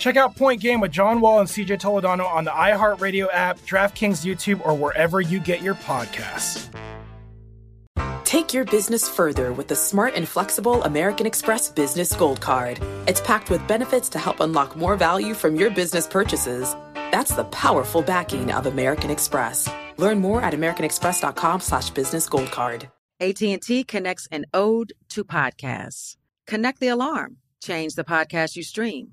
Check out Point Game with John Wall and CJ Toledano on the iHeartRadio app, DraftKings YouTube, or wherever you get your podcasts. Take your business further with the smart and flexible American Express Business Gold Card. It's packed with benefits to help unlock more value from your business purchases. That's the powerful backing of American Express. Learn more at americanexpress.com slash business gold card. AT&T connects an ode to podcasts. Connect the alarm. Change the podcast you stream.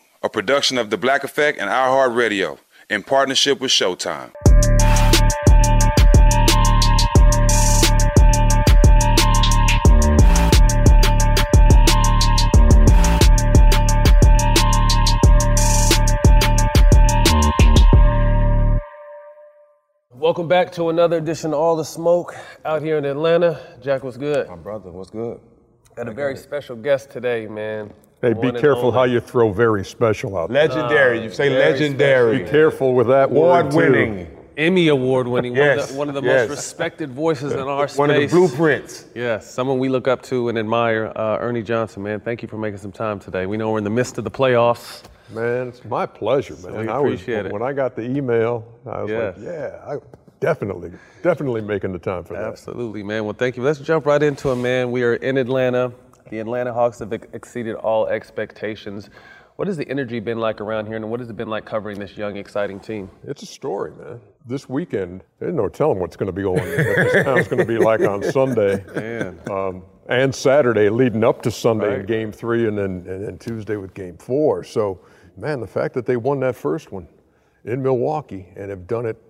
a production of The Black Effect and iHeart Radio in partnership with Showtime. Welcome back to another edition of All the Smoke out here in Atlanta. Jack, what's good? My brother, what's good? Got a very special guest today, man. Hey, be One and careful how you throw very special out there. Legendary. you say very legendary. Be careful with that word, too. Award winning. Emmy Award winning, one, of Yes, the, one of the yes. most respected voices in our space. One of the blueprints. Yes, someone we look up to and admire. Uh, Ernie Johnson, man, thank you for making some time today. We know we're in the midst of the playoffs. Man, it's my pleasure, man. we I was, appreciate it. When I got the email, I was Yes. like, yeah, I definitely, definitely making the time for that. Absolutely, man. Well, thank you. Let's jump right into it, man. We are in Atlanta. The Atlanta Hawks have exceeded all expectations. What has the energy been like around here, and what has it been like covering this young, exciting team? It's a story, man. This weekend, there's no telling what's going to be going on, what this town's going to be like on Sunday. Um, and Saturday leading up to Sunday in game three and then, and then Tuesday with game four. So, man, the fact that they won that first one in Milwaukee and have done it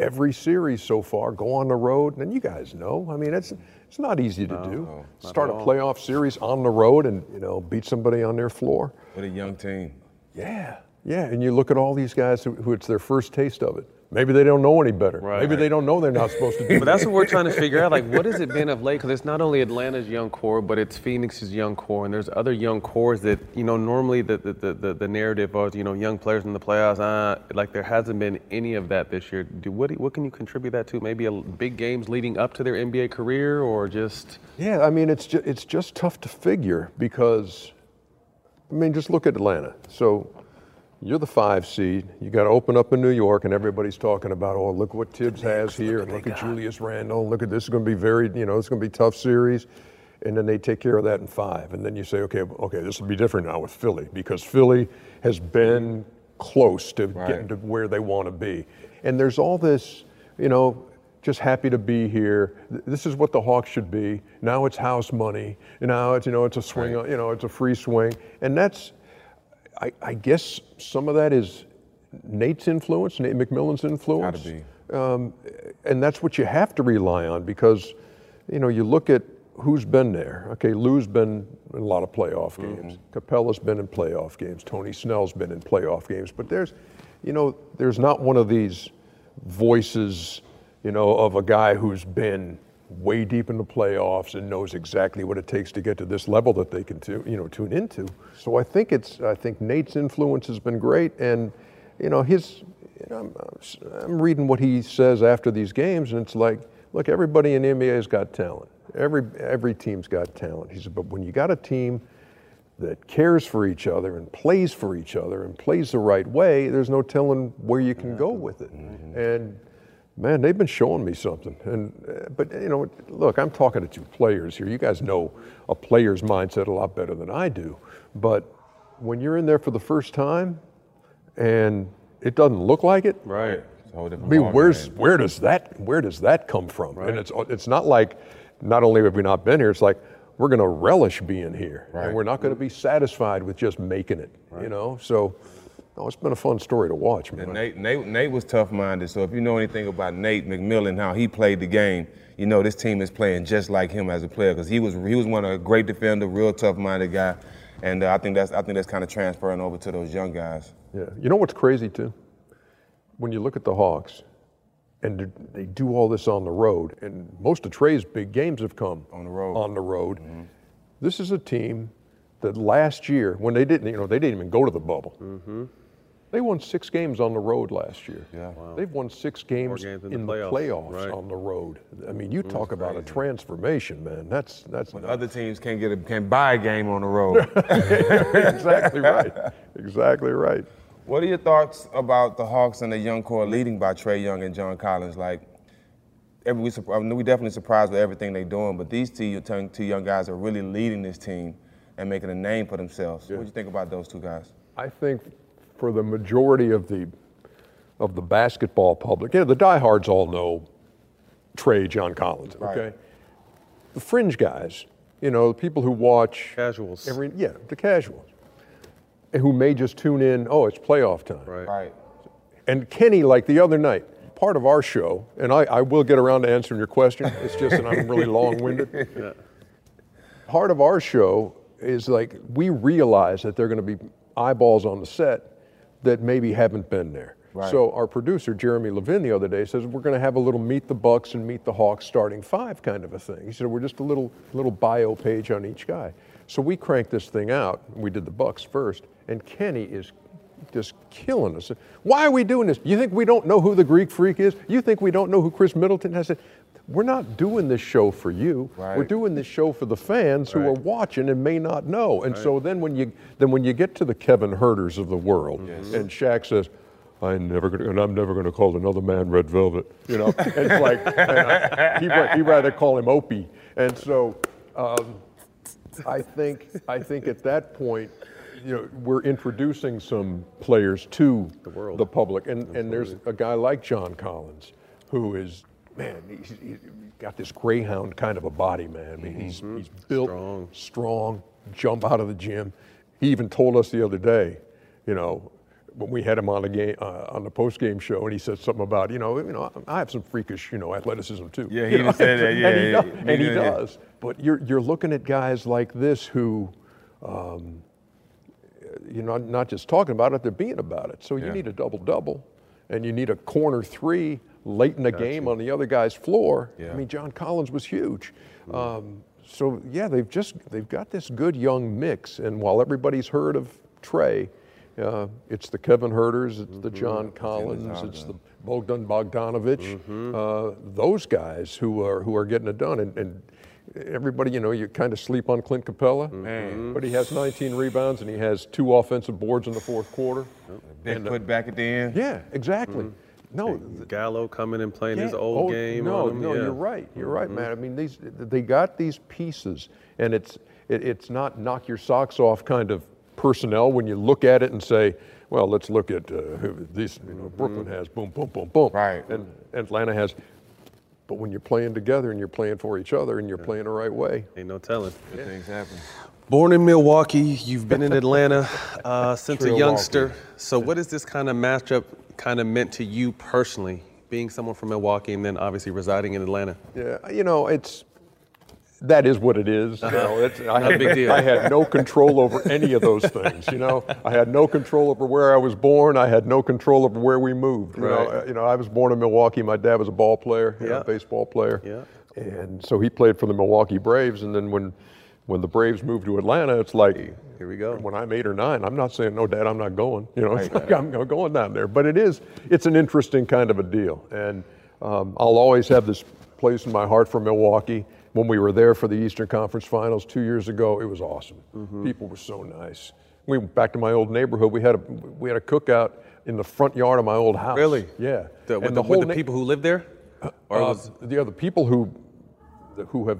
every series so far, go on the road, and you guys know, I mean, it's, it's not easy to do. Start a playoff series on the road and, you know, beat somebody on their floor. With a young team. Yeah, yeah, and you look at all these guys who, who it's their first taste of it. Maybe they don't know any better. Right. Maybe they don't know they're not supposed to do But that's what we're trying to figure out. Like, what has it been of late? Because it's not only Atlanta's young core, but it's Phoenix's young core, and there's other young cores that you know. Normally, the the, the, the, the narrative of you know young players in the playoffs, uh, like there hasn't been any of that this year. Do what what can you contribute that to? Maybe a big games leading up to their NBA career, or just Yeah, I mean, it's just, it's just tough to figure because, I mean, just look at Atlanta. So you're the five seed. You got to open up in New York, and everybody's talking about, oh, look what Thibs has here, and look at Julius Randle. Look at this is going to be very, you know, it's going to be tough series. And then they take care of that in five, and then you say, okay, okay, this will be different now with Philly because Philly has been close to getting to where they want to be. And there's all this, you know, just happy to be here. This is what the Hawks should be. Now it's house money. Now it's you know it's a swing. You know it's a free swing, and that's. I, I guess some of that is Nate's influence, Nate McMillan's influence. Gotta be. Um, and that's what you have to rely on because, you know, you look at who's been there. Okay, Lou's been in a lot of playoff games. Capela's been in playoff games. Tony Snell's been in playoff games. But there's, you know, there's not one of these voices, you know, of a guy who's been way deep in the playoffs and knows exactly what it takes to get to this level that they can, tu- you know, tune into. So I think it's, I think Nate's influence has been great, and you know, his, you know, I'm, I'm reading what he says after these games, and it's like, look, everybody in the NBA has got talent. Every every team's got talent. He said, but when you got a team that cares for each other and plays for each other and plays the right way, there's no telling where you can go with it. Mm-hmm. And man, they've been showing me something. And uh, but you know, look, I'm talking to two players here. You guys know a player's mindset a lot better than I do. But when you're in there for the first time, and it doesn't look like it. Right. It's a whole I mean, where's where does that where does that come from? And it's it's not like not only have we not been here, it's like we're going to relish being here, Right. and we're not going to be satisfied with just making it. You know, so oh, it's been a fun story to watch, man. And Nate, Nate, Nate was tough-minded. So if you know anything about Nate McMillan, how he played the game, you know this team is playing just like him as a player because he was he was one of a great defender, real tough-minded guy, and uh, I think that's I think that's kind of transferring over to those young guys. Yeah. You know what's crazy too? When you look at the Hawks, and they- they do all this on the road, and most of Trae's big games have come On the road. On the road. This is a team that last year, when they didn't, you know, they didn't even go to the bubble. They won six games on the road last year. Yeah. They've won six games, games in in, the the playoffs, playoffs right. on the road. I mean, you mm, talk about a transformation, man. That's that's But other teams can't get a, can buy a game on the road. exactly right. Exactly right. What are your thoughts about the Hawks and the young core leading by Trae Young and John Collins? Like, every, we, I mean, we definitely surprised with everything they're doing, but these two, two young guys are really leading this team and making a name for themselves. What do you think about those two guys? I think for the majority of the of the basketball public, you know, the diehards all know Trae John Collins. Right. Okay, the fringe guys, you know, the people who watch Casuals. every yeah, the casuals, who may just tune in. Oh, it's playoff time. Right. Right. And Kenny, like the other night, part of our show, and I, I will get around to answering your question. It's just that I'm really long-winded. Part of our show is like we realize that there are going to be eyeballs on the set that maybe haven't been there. Right. So our producer Jeremy Levin the other day says we're going to have a little meet the Bucks and meet the Hawks starting five kind of a thing. He said we're just a little little bio page on each guy. So we cranked this thing out. We did the Bucks first, and Kenny is just killing us. Why are we doing this? You think we don't know who the Greek freak is? You think we don't know who Khris Middleton has? We're not doing this show for you. Right. We're doing this show for the fans who are watching and may not know. And so then when you then when you get to the Kevin Huerters of the world, and Shaq says, "I'm never gonna, and I'm never going to call another man red velvet," you know, it's like I, he ra- he rather call him Opie. And so um, I think I think at that point, you know, we're introducing some players to the world. the public, and and there's a guy like John Collins, who is man, he's, he's got this greyhound kind of a body, man. I mean, he's he's built Strong. strong, jump out of the gym. He even told us the other day, you know. When we had him on the game uh, on the post game show, and he said something about, you know, you know, I have some freakish, you know, athleticism too. Yeah, he You know, said that, yeah, and he, yeah, does, yeah. and he yeah. does. But you're you're looking at guys like this who, um, you're not not just talking about it, they're being about it. So you need a double double, and you need a corner three late in the game on the other guy's floor. Yeah. I mean, John Collins was huge. Um, so yeah, they've just they've got this good young mix, and while everybody's heard of Trae. Uh, it's the Kevin Huerters, it's the John Collins, it's the Bogdan Bogdanovich, uh, those guys who are who are getting it done. And, and everybody, you know, you kind of sleep on Clint Capela, but he has 19 rebounds and he has two offensive boards in the fourth quarter. Big put back at the end. Yeah, exactly. No, Gallo coming and playing his old Oh, game. No, on no, yeah. you're right. You're right, man. I mean, these they got these pieces, and it's it, it's not knock your socks off kind of personnel when you look at it and say, well, let's look at uh, who this. You know, Brooklyn has boom, boom, boom, boom, Right. and Atlanta has. But when you're playing together and you're playing for each other and you're playing the right way, Ain't no telling. Good things happen. Born in Milwaukee, you've been in Atlanta uh, since a Milwaukee. youngster. So, what has this kind of matchup kind of meant to you personally, being someone from Milwaukee and then obviously residing in Atlanta? Yeah, you know, it's that is what it is. You know, it's, I, Not a had, big deal. I had no control over any of those things. You know, I had no control over where I was born. I had no control over where we moved. You know, Right. Uh, you know, I was born in Milwaukee. My dad was a ball player, you know, Yeah. baseball player. Yeah. And so he played for the Milwaukee Braves. And then when when the Braves moved to Atlanta, it's like Here we go. when I'm eight or nine, I'm not saying, no, Dad, I'm not going. You know, it's like I'm going down there. But it is, it's an interesting kind of a deal. And um, I'll always have this place in my heart for Milwaukee. When we were there for the Eastern Conference Finals two years ago, it was awesome. Mm-hmm. People were so nice. We went back to my old neighborhood. We had a we had a cookout in the front yard of my old house. Really? Yeah. The, with And the, whole with the na- people who live there? Or uh, was, the other people who who have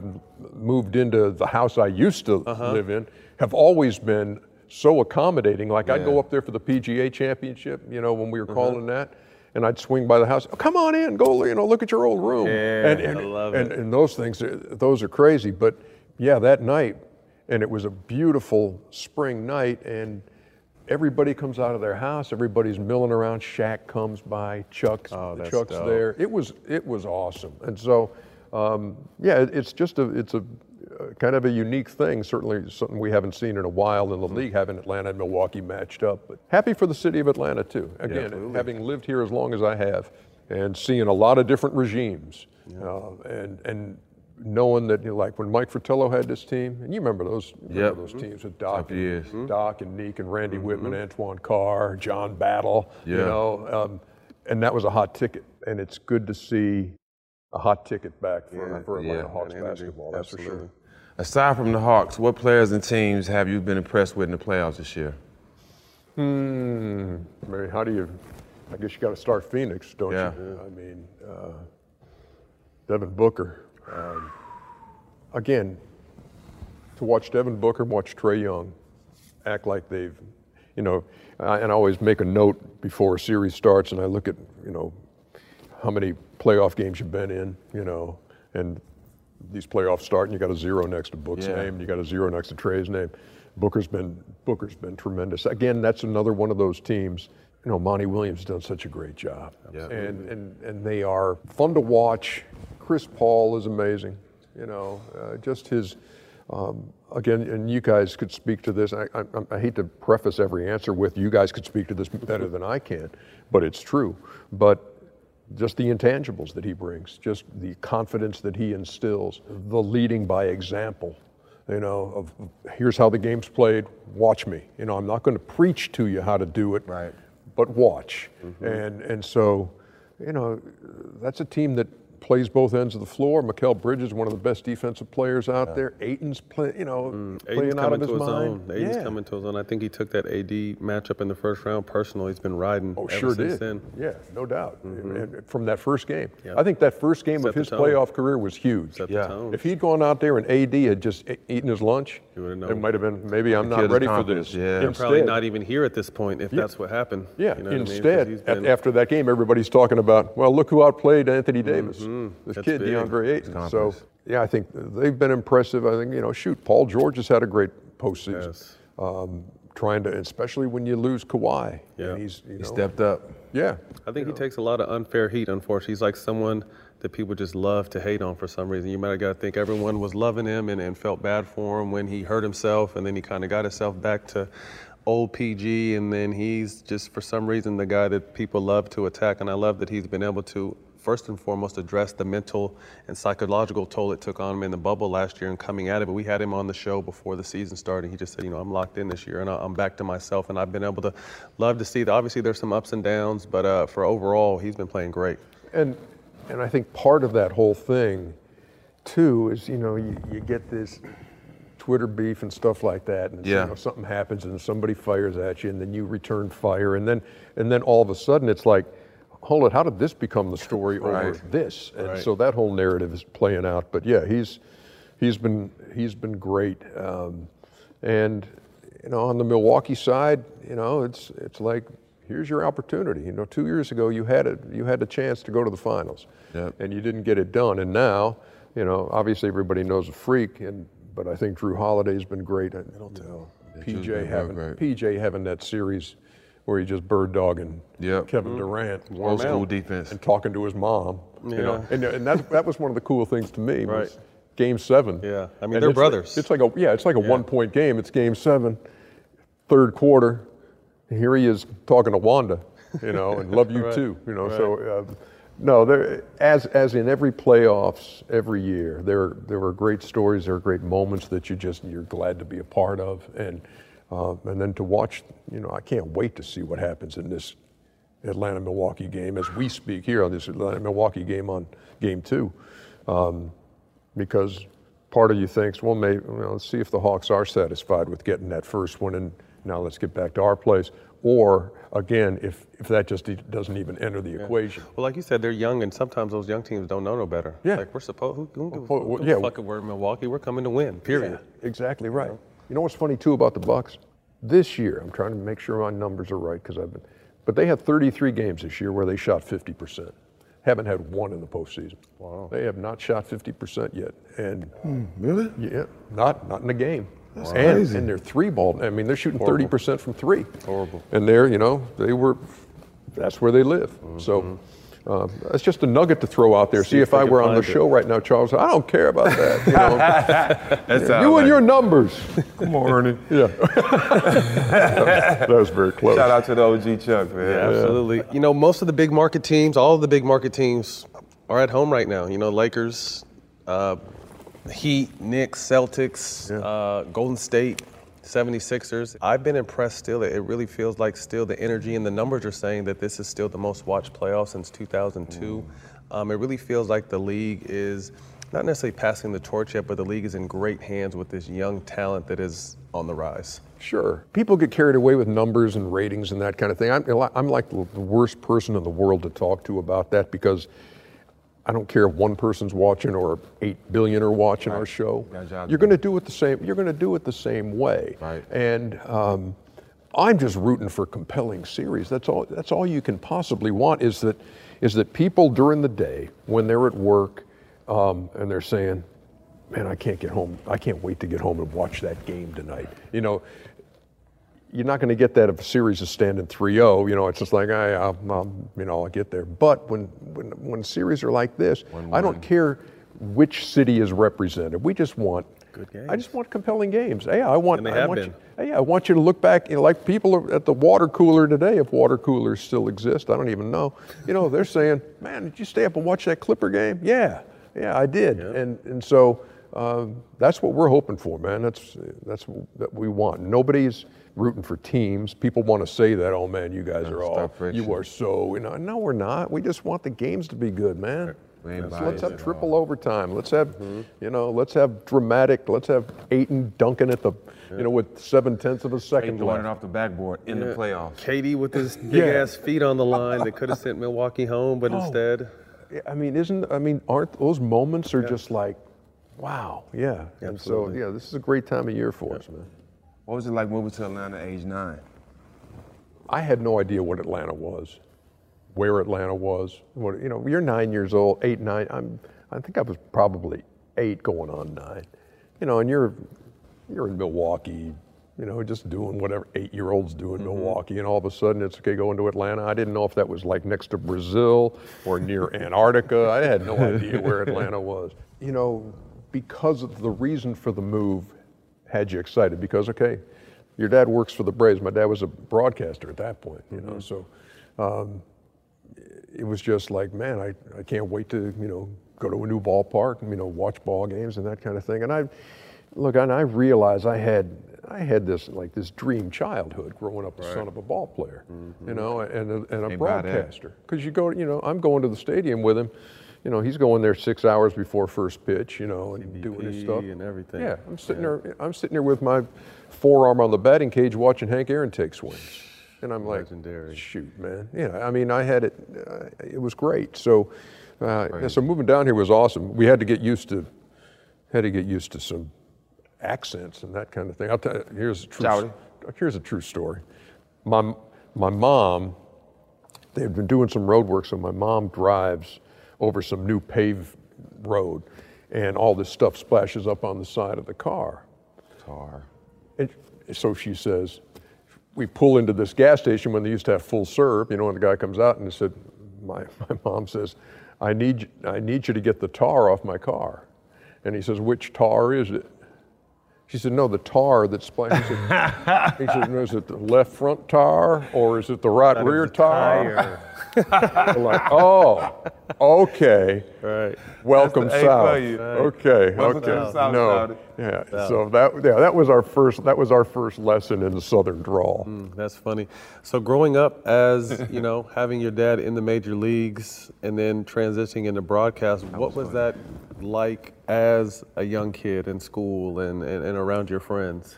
moved into the house I used to Uh-huh. live in have always been so accommodating. Like I'd go up there for the PGA Championship, you know, when we were Uh-huh. calling that, and I'd swing by the house. Oh, come on in, go, you know, look at your old room. Yeah, and, and, I love and, it. and those things, those are crazy. But yeah, that night, and it was a beautiful spring night, and everybody comes out of their house. Everybody's milling around. Shaq comes by. Chuck's, Oh, Chuck's dope. there. It was it was awesome. And so, um, yeah, it, it's just a it's a uh, kind of a unique thing. Certainly something we haven't seen in a while in the league, having Atlanta and Milwaukee matched up. But happy for the city of Atlanta too. Again, absolutely. having lived here as long as I have, and seeing a lot of different regimes, uh, and and knowing that you know, like when Mike Fratello had this team, and you remember those remember Yep. those teams with Doc years. and Doc and Nique and Randy Wittman, Antoine Carr, John Battle, yeah. you know, um, and that was a hot ticket. And it's good to see a hot ticket back for, Yeah, for Atlanta yeah, Hawks basketball. That's for sure. absolutely. Aside from the Hawks, what players and teams have you been impressed with in the playoffs this year? Hmm. Mary, how do you? I guess you got to start Phoenix, don't Yeah. you? I mean, uh, Devin Booker. Um, again, to watch Devin Booker, watch Trae Young act like they've, you know, I, and I always make a note before a series starts, and I look at, you know, how many playoff games you've been in, you know, and these playoffs start, and you got a zero next to Book's Yeah. name, and you got a zero next to Trae's name. Booker's been Booker's been tremendous. Again, that's another one of those teams. You know, Monty Williams has done such a great job, Yeah. and and and they are fun to watch. Chris Paul is amazing. You know, uh, just his. Um, again, and you guys could speak to this. I, I, I hate to preface every answer with you guys could speak to this better than I can, but it's true. But just the intangibles that he brings, just the confidence that he instills, the leading by example. You know, of here's how the game's played. Watch me. You know, I'm not going to preach to you how to do it, Right. but watch. Mm-hmm. And and so, you know, that's a team that plays both ends of the floor. Mikal Bridges, one of the best defensive players out there. Ayton's play, you know, mm. Ayton's playing out coming of his to his mind. own. Ayton's yeah. coming to his own. I think he took that AD matchup in the first round personally. He's been riding Oh, ever sure since did. then. Yeah, no doubt. Mm-hmm. And from that first game, Yeah. I think that first game Set of his tone. playoff career was huge. Set the Yeah. tone. If he'd gone out there and AD had just eaten his lunch, You would've it might have been maybe I'm not ready for this. yeah. They're probably not even here at this point if Yeah. that's what happened. Yeah. You know what I mean? 'Cause Instead, been- after that game, everybody's talking about, well, look who outplayed Anthony mm-hmm. Davis, this Mm-hmm. Kid big. DeAndre Ayton. So, yeah, I think they've been impressive. I think you know, shoot, Paul George has had a great postseason. Yes. Um, trying to, especially when you lose Kawhi. Yeah. And he's you He stepped up. Yeah. I think he takes a lot of unfair heat, unfortunately. He's like someone that people just love to hate on for some reason. You might have got to think everyone was loving him and, and felt bad for him when he hurt himself, and then he kind of got himself back to old PG, and then he's just, for some reason, the guy that people love to attack. And I love that he's been able to, first and foremost, address the mental and psychological toll it took on him in the bubble last year and coming at it. But we had him on the show before the season started. He just said, you know, I'm locked in this year, and I'm back to myself, and I've been able to love to see that. Obviously, there's some ups and downs, but uh, for overall, he's been playing great. And and I think part of that whole thing, too, is you know you, you get this Twitter beef and stuff like that, and Yeah. you know, something happens and somebody fires at you, and then you return fire, and then and then all of a sudden it's like, hold it, how did this become the story over this? And Right. so that whole narrative is playing out. But yeah, he's he's been he's been great, um, and you know on the Milwaukee side, you know it's it's like. Here's your opportunity. You know, two years ago you had it. You had a chance to go to the finals, Yep. and you didn't get it done. And now, you know, obviously everybody knows a freak, and but I think Jrue Holiday's been great. And, you know, Jrue's PJ having. PJ having that series where he just bird dogging Yep. Kevin Durant, Old school out. defense. and talking to his mom. You know, and, and that that was one of the cool things to me. Right. Game seven. Yeah. I mean, And they're it's like- brothers. it's like a yeah, it's like a one point game. It's game seven, third quarter. Here he is talking to Wanda, you know, and love you Right. too, you know. So uh, no, there as as in every playoffs every year, there there were great stories, there are great moments that you just you're glad to be a part of, and uh, and then to watch, you know, I can't wait to see what happens in this Atlanta Milwaukee game as we speak here on this Atlanta Milwaukee game on game two, um, because part of you thinks, well, maybe you know, let's see if the Hawks are satisfied with getting that first one, and now let's get back to our place. Or again, if if that just e- doesn't even enter the equation. Well, like you said, they're young, and sometimes those young teams don't know no better. Yeah. Like we're supposed, who, who, who, who yeah. a fuck if we're in Milwaukee? We're coming to win. Period. Exactly right. You know what's funny too about the Bucks? this year, I'm trying to make sure my numbers are right because I've been, but they had 33 games this year where they shot 50%. Haven't had one in the postseason. Wow. They have not shot 50% yet. And Hmm, really? yeah, not not in a game. That's and, crazy. and they're three ball. I mean, they're shooting 30% from three. Horrible. And they're, you know, they were, that's where they live. So Mm-hmm. Uh, that's just a nugget to throw out there. See, if if I were on the it. show right now, Charles, I don't care about that. You, know? That sounds you and your numbers. Come on, Ernie. Yeah. that was very close. Shout out to the OG Chuck, man. Yeah, absolutely. You know, most of the big market teams, all of the big market teams, are at home right now. You know, Lakers, uh, Heat, Knicks, Celtics, uh, Golden State, 76ers. I've been impressed still. It really feels like still the energy and the numbers are saying that this is still the most watched playoff since 2002. Um, it really feels like the league is not necessarily passing the torch yet, but the league is in great hands with this young talent that is on the rise. Sure. People get carried away with numbers and ratings and that kind of thing. I'm, I'm like the worst person in the world to talk to about that because I don't care if one person's watching or eight billion are watching our show. Got a job to You're going to do it the same. You're going to do it the same way. Right. And um, I'm just rooting for compelling series. That's all. That's all you can possibly want. Is that is that people during the day when they're at work um, and they're saying, "Man, I can't get home. I can't wait to get home and watch that game tonight." You know, you're not going to get that if a series is standing 3-0. You know, it's just like, I, I'll, I'll, you know, I'll get there. But when when when series are like this, I don't care which city is represented. We just want Good games. I just want compelling games. Hey, I want. And they I have want been. You, hey, I want you to look back. You know, like people are at the water cooler today, if water coolers still exist. I don't even know. You know, they're saying, "Man, did you stay up and watch that Clipper game?" Yeah, yeah, I did. And and so um, that's what we're hoping for, man. That's that's what we want. Nobody's rooting for teams. People want to say that, "Oh man, you guys are all stop friction. you are so." You know, no, we're not. We just want the games to be good, man. We ain't Let's, have at triple overtime. Let's have, mm-hmm. you know, let's have dramatic. Let's have Ayton dunking at the, you know, with seven tenths of a second throwing it left. off the backboard in the playoffs. KD with his big ass feet on the line that could have sent Milwaukee home, but oh. instead. I mean, isn't I mean, aren't those moments are just like, wow, yeah. And so, yeah, this is a great time of year for us, man. What was it like moving to Atlanta at age nine? I had no idea what Atlanta was, where Atlanta was. What you know, you're nine years old, eight, nine. I'm, I think I was probably eight, going on nine. You know, and you're, you're in Milwaukee. You know, just doing whatever eight-year-olds do in mm-hmm. Milwaukee, and all of a sudden it's okay going to Atlanta. I didn't know if that was like next to Brazil or near Antarctica. I had no idea where Atlanta was. You know, because of the reason for the move had you excited because okay, your dad works for the Braves. My dad was a broadcaster at that point, you know. So um, it was just like, man, I, I can't wait to you know go to a new ballpark and you know watch ball games and that kind of thing. And I look, and I realized I had I had this like this dream childhood growing up the son of a ball player, you know, and a, and a buy that. broadcaster. Because you go, you know, I'm going to the stadium with him. You know, he's going there six hours before first pitch, you know, and doing his stuff and everything. Yeah, I'm sitting there. I'm sitting there with my forearm on the batting cage, watching Hank Aaron take swings, and I'm like, Legendary. shoot, man. Yeah, I mean, I had it. Uh, it was great. So, uh, yeah, so moving down here was awesome. We had to get used to, had to get used to some accents and that kind of thing. I'll tell you. Here's a true. Shouty. Here's a true story. My my mom, they had been doing some road work, so my mom drives over some new paved road, and all this stuff splashes up on the side of the car. Tar. And so she says, we pull into this gas station when they used to have full serve, you know, and the guy comes out and said, my, my mom says, I need, I need you to get the tar off my car. And he says, which tar is it? She said, no, the tar that splashes. He said, he said, no, is it the left front tar or is it the right rear tar? We're like, oh, okay. Right. Welcome south. you. Okay, Welcome okay. South, no, yeah. So that yeah, that was our first that was our first lesson in the Southern drawl. That's funny. So growing up as, you know, having your dad in the major leagues and then transitioning into broadcast, what was that like as a young kid in school and, and, and around your friends?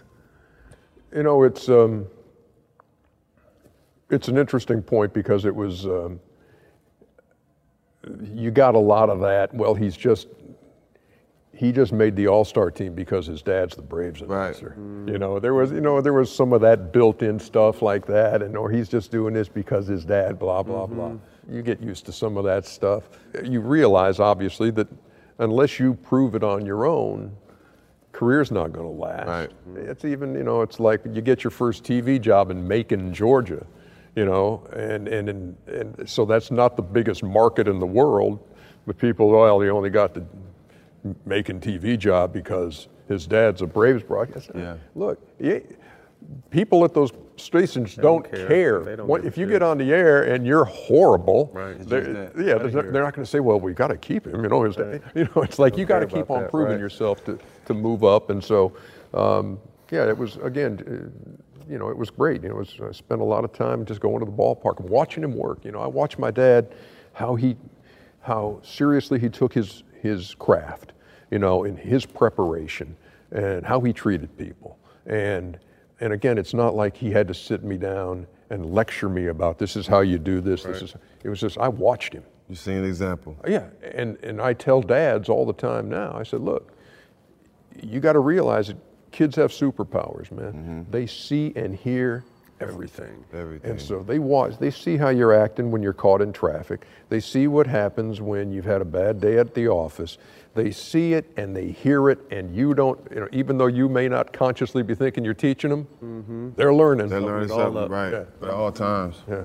You know, it's um, it's an interesting point because it was um, you got a lot of that. Well, he's just he just made the All-Star team because his dad's the Braves announcer. You know, there was, you know, there was some of that built-in stuff like that, and or he's just doing this because his dad, blah blah blah. You get used to some of that stuff. You realize, obviously, that unless you prove it on your own, career's not going to last. Right. It's even, you know, it's like you get your first TV job in Macon, Georgia, you know, and, and, and, and so that's not the biggest market in the world, but people, well, he only got the Macon TV job because his dad's a Braves broadcaster. Yeah. Look, yeah, people at those stations don't, care. care. They don't What- if you shit. get on the air and you're horrible, Right. They're- yeah, there's no- they're not going to say, "Well, we've got to keep him." You know, his dad- you know, it's like you got to keep on that, proving right. yourself to to move up, and so um, yeah, it was again. You know, it was great. You know, it was, I spent a lot of time just going to the ballpark and watching him work. You know, I watched my dad, how he, how seriously he took his his craft. You know, in his preparation and how he treated people. And and again, it's not like he had to sit me down and lecture me about this is how you do this. This is. It was just I watched him. You see an example. Yeah, and, and I tell dads all the time now, I said, look, you got to realize that kids have superpowers, man. Mm-hmm. They see and hear everything. Everything. And so they watch, they see how you're acting when you're caught in traffic. They see what happens when you've had a bad day at the office. They see it and they hear it, and you don't, you know, even though you may not consciously be thinking you're teaching them, mm-hmm. they're learning. They're learning all something, right? Yeah. At all times. Yeah.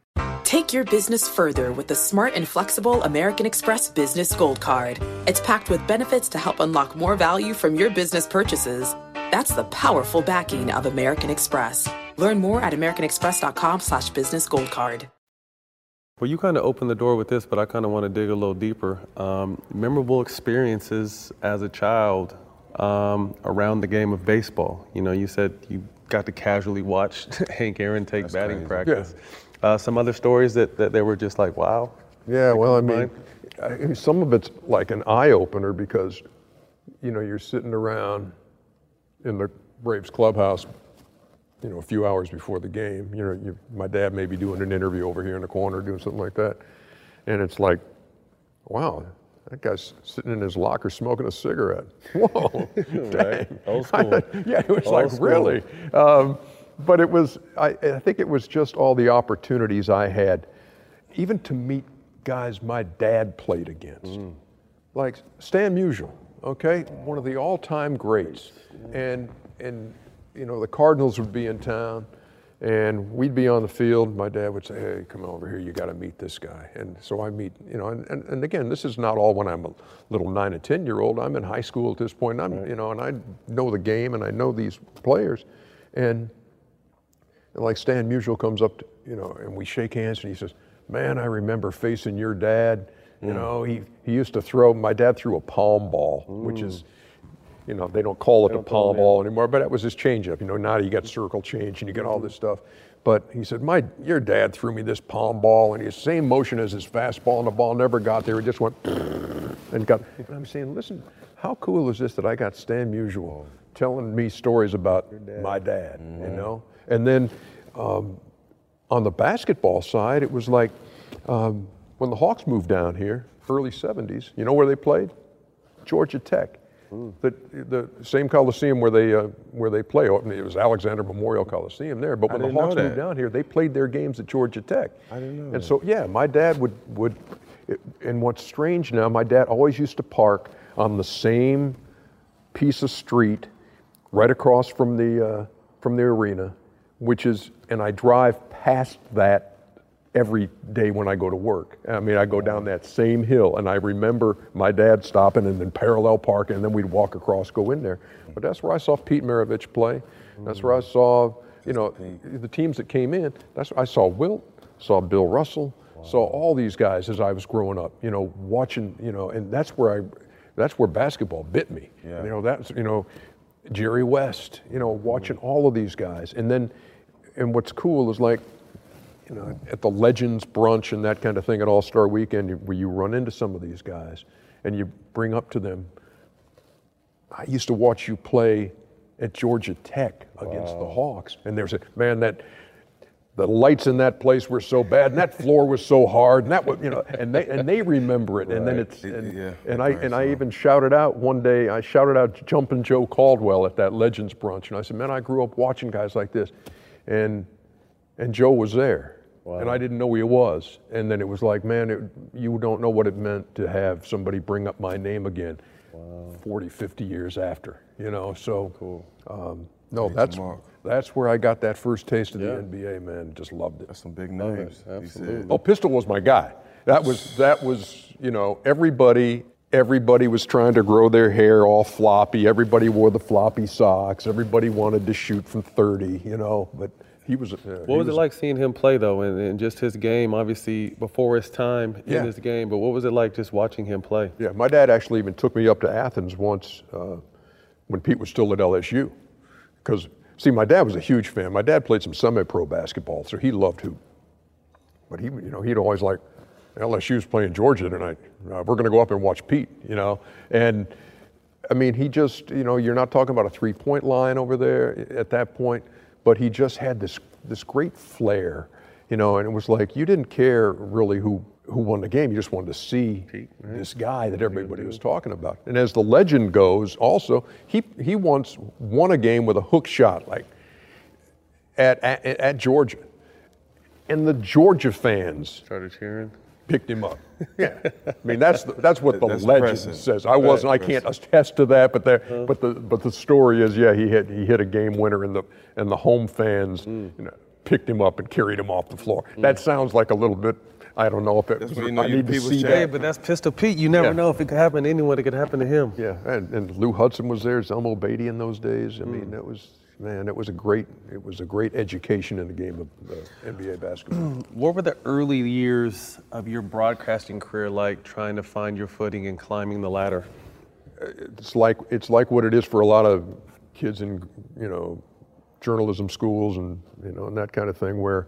Take your business further with the smart and flexible American Express Business Gold Card. It's packed with benefits to help unlock more value from your business purchases. That's the powerful backing of American Express. Learn more at americanexpress.com slash business gold card. Well, you kind of opened the door with this, but I kind of want to dig a little deeper. Um, memorable experiences as a child um, around the game of baseball. You know, you said you got to casually watch Hank Aaron take batting crazy. practice. Uh, some other stories that, that they were just like, wow. Yeah, well, I mean, I, some of it's like an eye opener because, you know, you're sitting around in the Braves clubhouse, you know, a few hours before the game. You know, you, my dad may be doing an interview over here in the corner, doing something like that, and it's like, wow, that guy's sitting in his locker smoking a cigarette. Whoa, dang. Old school. yeah, it was Old like school. really. Um, but it was. I, I think it was just all the opportunities I had, even to meet guys my dad played against, mm. like Stan Musial. Okay, one of the all-time greats, and and you know the Cardinals would be in town. And we'd be on the field. My dad would say, "Hey, come over here. You got to meet this guy." And so I meet, you know, and, and, and again, this is not all when I'm a little nine and ten year old. I'm in high school at this point. And I'm, you know, and I know the game and I know these players, and and like Stan Musial comes up, to, you know, and we shake hands, and he says, "Man, I remember facing your dad. You know, he he used to throw. My dad threw a palm ball, which is." You know, they don't call it a palm ball anymore, but that was his changeup. You know, now you got circle change and you get all this stuff. But he said, "My, your dad threw me this palm ball, and the same motion as his fastball, and the ball never got there. It just went and got." And I'm saying, "Listen, how cool is this that I got Stan Musial telling me stories about my dad? You know?" And then um, on the basketball side, it was like um, when the Hawks moved down here, early 70s. You know where they played? Georgia Tech. The, the same Coliseum where they uh, where they play. It was Alexander Memorial Coliseum there. But when the Hawks moved down here, they played their games at Georgia Tech. I didn't know And that. so yeah, my dad would would. It, and what's strange now, my dad always used to park on the same piece of street, right across from the uh, from the arena, which is, and I drive past that every day when I go to work. I mean, I go down that same hill, and I remember my dad stopping and then parallel parking, and then we'd walk across, go in there. But that's where I saw Pete Maravich play. That's where I saw, you know, the teams that came in. That's where I saw Wilt, saw Bill Russell, saw all these guys as I was growing up. You know, watching, you know, and that's where I, that's where basketball bit me. Yeah. You know, that's you know, Jerry West. You know, watching mm-hmm. all of these guys, and then, and what's cool is like you know, at the Legends brunch and that kind of thing at All Star Weekend, where you run into some of these guys and you bring up to them, I used to watch you play at Georgia Tech against the Hawks, and there's a man that the lights in that place were so bad, and that floor was so hard, and that was, you know, and they and they remember it, and then it's and, yeah, and I right, and I even shouted out one day, I shouted out Jumpin' Joe Caldwell at that Legends brunch, and I said, man, I grew up watching guys like this, and and Joe was there. And I didn't know who he was. And then it was like, man, it, you don't know what it meant to have somebody bring up my name again 40, 50 years after, you know? So, cool. Um, no, Great that's, mark. that's where I got that first taste of Yeah. the NBA, man. Just loved it. That's some big names. Absolutely. Oh, Pistol was my guy. That was that was you know everybody everybody was trying to grow their hair all floppy. Everybody wore the floppy socks. Everybody wanted to shoot from 30. You know, but he was. Uh, What was, it like seeing him play though, and, and just his game? Obviously, before his time in Yeah. his game, but what was it like just watching him play? Yeah, my dad actually even took me up to Athens once uh, when Pete was still at LSU. Because, see, my dad was a huge fan. My dad played some semi-pro basketball, so he loved hoop. But he, you know, he'd always like, LSU's playing Georgia tonight. Uh, we're going to go up and watch Pete, you know. And I mean, he just, you know, you're not talking about a three-point line over there at that point, but he just had this this great flair, you know. And it was like you didn't care really who who won the game. You just wanted to see this guy that everybody was talking about. And as the legend goes, also he he once won a game with a hook shot, like at at, at Georgia, and the Georgia fans Started cheering. Picked him up. Yeah, I mean that's the, that's what the That's legend impressive. says. I wasn't. I can't attest to that, but the uh-huh. but the but the story is, yeah, he hit he hit a game winner, and the and the home fans, mm. you know, picked him up and carried him off the floor. Mm. That sounds like a little bit. I don't know if it. That's when you know I need to see champ. Hey, that. but that's Pistol Pete. You never Yeah. know if it could happen to anyone. It could happen to him. Yeah, and, and Lou Hudson was there, Zelmo Beaty in those days. I mm. mean, that was man, it was a great it was a great education in the game of uh, NBA basketball. What were the early years of your broadcasting career like, trying to find your footing and climbing the ladder? it's like it's like what it is for a lot of kids in you know journalism schools and you know and that kind of thing where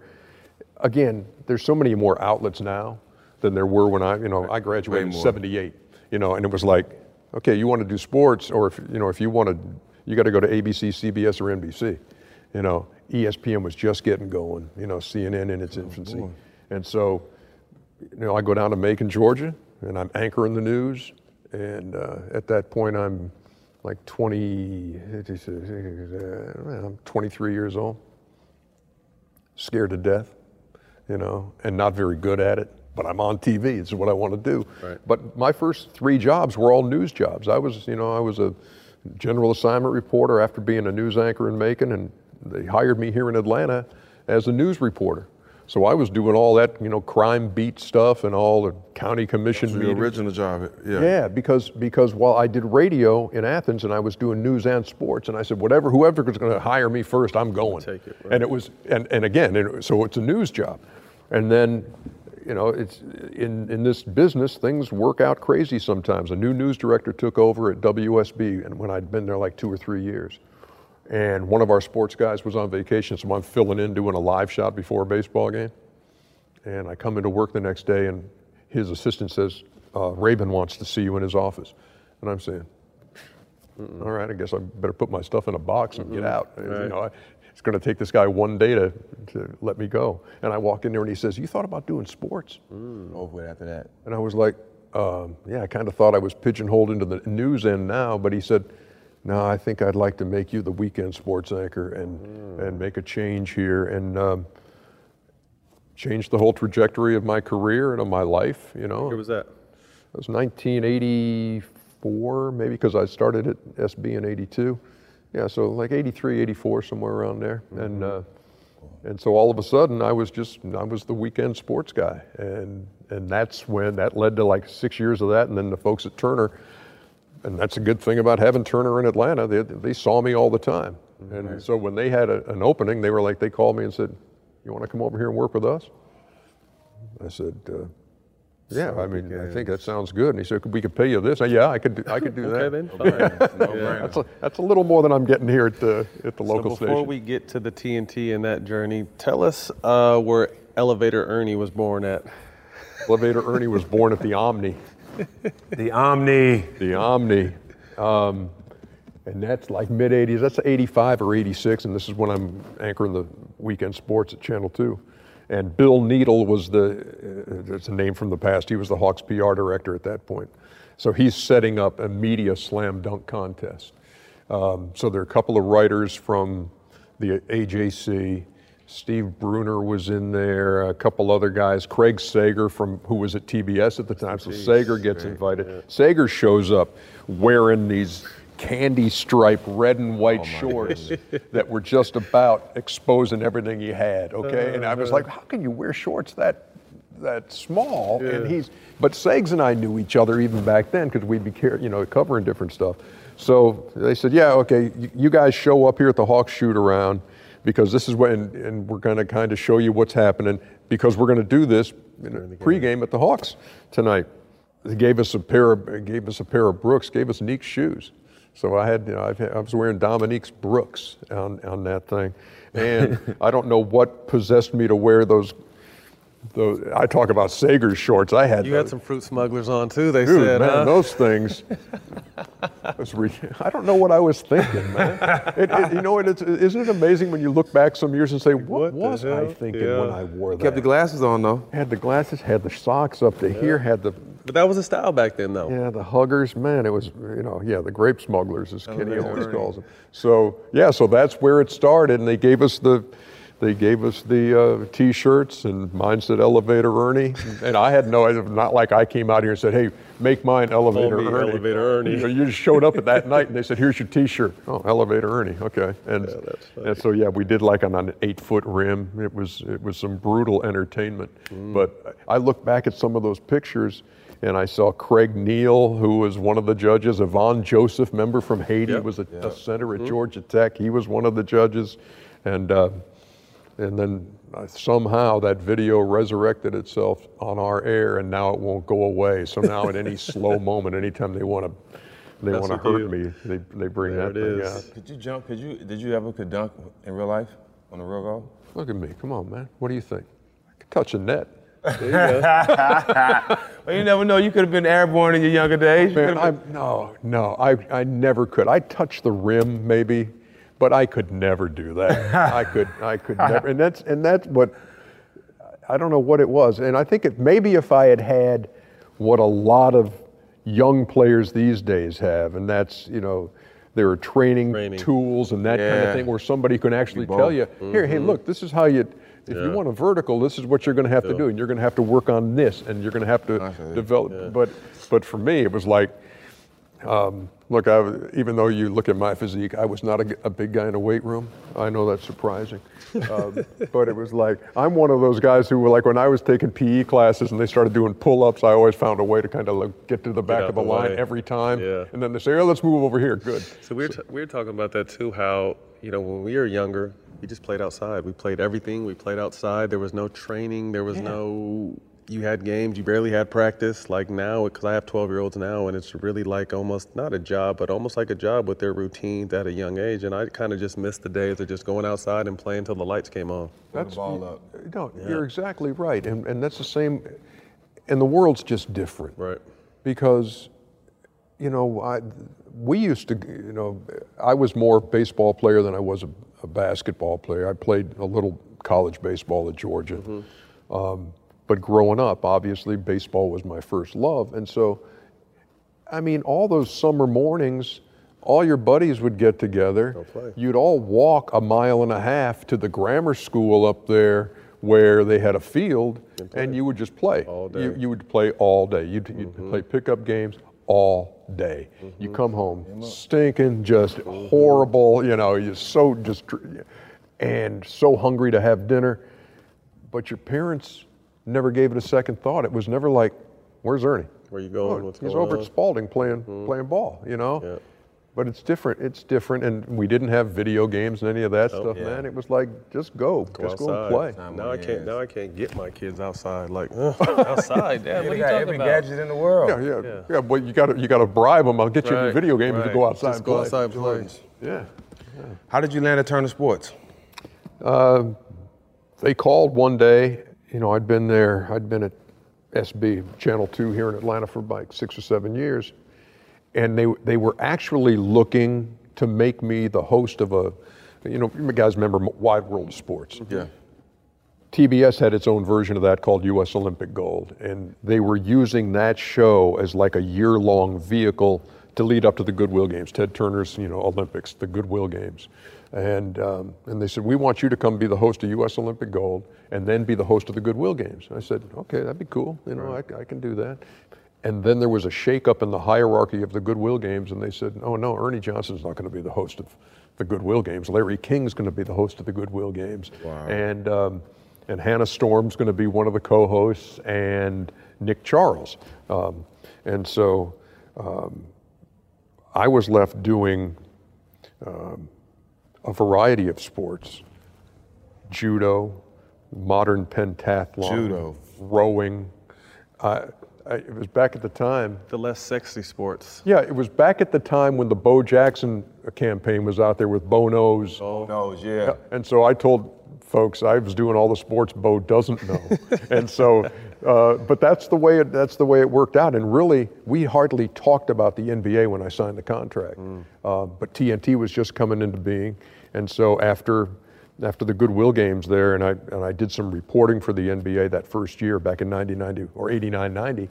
again there's so many more outlets now than there were when I, you know, I graduated in '78. You know, and it was like, okay, you want to do sports, or if you know, if you want to, you got to go to ABC, CBS, or NBC. You know, ESPN was just getting going. You know, CNN in its infancy, and so, you know, I go down to Macon, Georgia, and I'm anchoring the news. And uh, at that point, I'm like 20, I'm 23 years old, scared to death, you know, and not very good at it. But I'm on TV. It's what I want to do. Right. But my first three jobs were all news jobs. I was, you know, I was a general assignment reporter after being a news anchor in Macon, and they hired me here in Atlanta as a news reporter. So I was doing all that, you know, crime beat stuff and all the county commission Your meetings. original job, yeah. Yeah, because because while I did radio in Athens and I was doing news and sports, and I said whatever whoever is going to hire me first, I'm going. Take it, right. And it was and and again, so it's a news job, and then. You know, it's in, in this business, things work out crazy sometimes. A new news director took over at WSB, and when I'd been there like two or three years, and one of our sports guys was on vacation, so I'm filling in doing a live shot before a baseball game. And I come into work the next day, and his assistant says, uh, Rabin wants to see you in his office. And I'm saying, all right, I guess I better put my stuff in a box and get out. You Right. know, I, it's going to take this guy one day to, to let me go. And I walk in there, and he says, you thought about doing sports? Mm, Over with after that. And I was like, um, yeah, I kind of thought I was pigeonholed into the news end now, but he said, no, I think I'd like to make you the weekend sports anchor and, and make a change here and um, change the whole trajectory of my career and of my life, you know. Where was that? It was 1984, maybe, because I started at SB in 82. Yeah, so like 83, 84, somewhere around there. And, uh, and so all of a sudden, I was just, I was the weekend sports guy. And, and that's when, that led to like six years of that. And then the folks at Turner, and that's a good thing about having Turner in Atlanta, they, they saw me all the time. And so when they had a, an opening, they were like, they called me and said, you want to come over here and work with us? I said, uh, yeah, I mean, I think that sounds good. And he said, we could pay you this. I, yeah, I could do, I could do Okay, that. then. Yeah. That's, a, that's a little more than I'm getting here at the, at the local so before station. we get to the TNT and that journey, tell us uh, where Elevator Ernie was born at. Elevator Ernie was born at the Omni. The Omni. The Omni. Um, and that's like mid 80s. That's 85 or 86. And this is when I'm anchoring the weekend sports at Channel 2. And Bill Needle was the, uh, it's a name from the past, he was the Hawks PR director at that point. So he's setting up a media slam dunk contest. Um, so there are a couple of writers from the AJC. Steve Bruner was in there, a couple other guys. Craig Sager from who was at TBS at the time. So Sager gets invited. Sager shows up wearing these candy stripe red and white shorts that were just about exposing everything he had. Okay, and I was like, how can you wear shorts that that small? And he's but Sags and I knew each other even back then because we'd be care, you know covering different stuff. So they said, yeah, okay, you, guys show up here at the Hawks shoot around because this is when and we're going to kind of show you what's happening because we're going to do this pregame at the Hawks tonight. They gave us a pair of gave us a pair of Brooks, gave us Nique's shoes. So I had, you know, I've had- I was wearing Dominique's Brooks on, on that thing, and I don't know what possessed me to wear those. Those I talk about Sager's shorts. I had You had some fruit smugglers on too, they Dude, said. man, huh? those things. was re- I don't know what I was thinking, man. It, it- you know, it, it's, isn't it amazing when you look back some years and say, "What, what was I thinking Yeah. when I wore that?" Kept the glasses on though. had the glasses, had the socks up to here, had the But that was a style back then, though. yeah the huggers. Man, it was you know yeah the grape smugglers as Kenny always calls them. So yeah, so that's where it started, and they gave us the. They gave us the uh, T-shirts, and mine said "Elevator Ernie," and I had no. Idea. Not like I came out here and said, "Hey, make mine Elevator Ernie." Elevator Ernie. You, know, you just showed up at that night, and they said, "Here's your T-shirt." Oh, Elevator Ernie. Okay, and that's and so yeah, we did like on an eight-foot rim. It was it was some brutal entertainment. Mm. But I look back at some of those pictures, and I saw Craig Neal, who was one of the judges. Yvon Joseph, member from Haiti, Yep. was a, a center Mm-hmm. at Georgia Tech. He was one of the judges, and uh, and then uh, somehow that video resurrected itself on our air, and now it won't go away. So now at any slow moment, anytime they want to. They That's want to hurt deal. me. They, they bring There that it thing is. out. Could you jump? Could you? Did you ever could dunk in real life on a real golf? Look at me. Come on, man. What do you think? I could touch a net. There you go. well, you never know. You could have been airborne in your younger days. Man, I, no, no, I, I never could. I touched the rim maybe, but I could never do that. I could, I could never, and that's and that's what I don't know what it was. And I think it maybe if I had had what a lot of young players these days have, and that's you know. There are training, Training. tools and that kind of thing where somebody can actually both. tell you, here, hey, mm-hmm. look, this is how you, if you want a vertical, this is what you're going to have to do, and you're going to have to work on this, and you're going to have to develop. But, but for me, it was like, um, look, I, even though you look at my physique, I was not a big guy in a weight room. I know that's surprising. Um, but it was like, I'm one of those guys who were like, when I was taking PE classes and they started doing pull ups, I always found a way to kind of like get to the back of the, the line way. every time. Yeah. And then they say, oh, let's move over here. Good. So we were, t- we were talking about that too. How you know when we were younger, we just played outside. We played everything. We played outside. There was no training. There was no. You had games. You barely had practice. Like now, because I have 12 year olds now, and it's really like almost not a job, but almost like a job with their routines at a young age. And I kind of just missed the days of just going outside and playing until the lights came on. That's ball up. No, you're exactly right, and and that's the same. And the world's just different, Right. because you know I we used to you know I was more baseball player than I was a, a basketball player. I played a little college baseball at Georgia, um, but growing up, obviously baseball was my first love, and so I mean, all those summer mornings, all your buddies would get together. You'd all walk a mile and a half to the grammar school up there where they had a field, and, you would just play. All You, day. Mm-hmm. you would play all day. You'd, you'd play pickup games all day. You mm-hmm. come home stinking, just mm-hmm. horrible. You know, you're so just and so hungry to have dinner, but your parents never gave it a second thought. It was never like, "Where's Ernie?" Where you going? Oh, What's he's going over on? at Spalding playing mm-hmm. playing ball, you know. Yeah. But it's different. It's different, and we didn't have video games and any of that stuff, yeah. man. It was like just go, Go just go and play. Now I can't. Now I can't get my kids outside. Like ugh, outside, Dad. They What are you got talking every about? gadget in the world. Yeah, yeah, Yeah. yeah. But you got to you got to bribe them. I'll get you a Right, video game to right. go outside Just and go play. outside and play. Yeah. How did you land at Turner Sports? Uh, they called one day. You know, I'd been there. I'd been at SB Channel Two here in Atlanta for like six or seven years, and they they were actually looking to make me the host of a, you know, you guys remember Wide World of Sports. Yeah. TBS had its own version of that called US Olympic Gold, and they were using that show as like a year-long vehicle to lead up to the Goodwill Games, Ted Turner's, you know, Olympics, the Goodwill Games, and um, and they said we want you to come be the host of US Olympic Gold, and then be the host of the Goodwill Games. I said, okay, that'd be cool, you know, I, I can do that. And then there was a shakeup in the hierarchy of the Goodwill Games, and they said, oh no, Ernie Johnson's not going to be the host of the Goodwill Games. Larry King's going to be the host of the Goodwill Games, and um, and Hannah Storm's going to be one of the co-hosts, and Nick Charles. Um, and so um, I was left doing um, a variety of sports: judo, modern pentathlon, Judo. rowing. I, I, it was back at the time. The less sexy sports. Yeah, it was back at the time when the Bo Jackson campaign was out there with Bo Knows. Those, yeah. And so I told folks I was doing all the sports Bo doesn't know, and so, uh, but that's the way it, that's the way it worked out. And really, we hardly talked about the NBA when I signed the contract. Uh, but TNT was just coming into being, and so after after the Goodwill games there, and I and I did some reporting for the NBA that first year back in 1990 or 89, 90.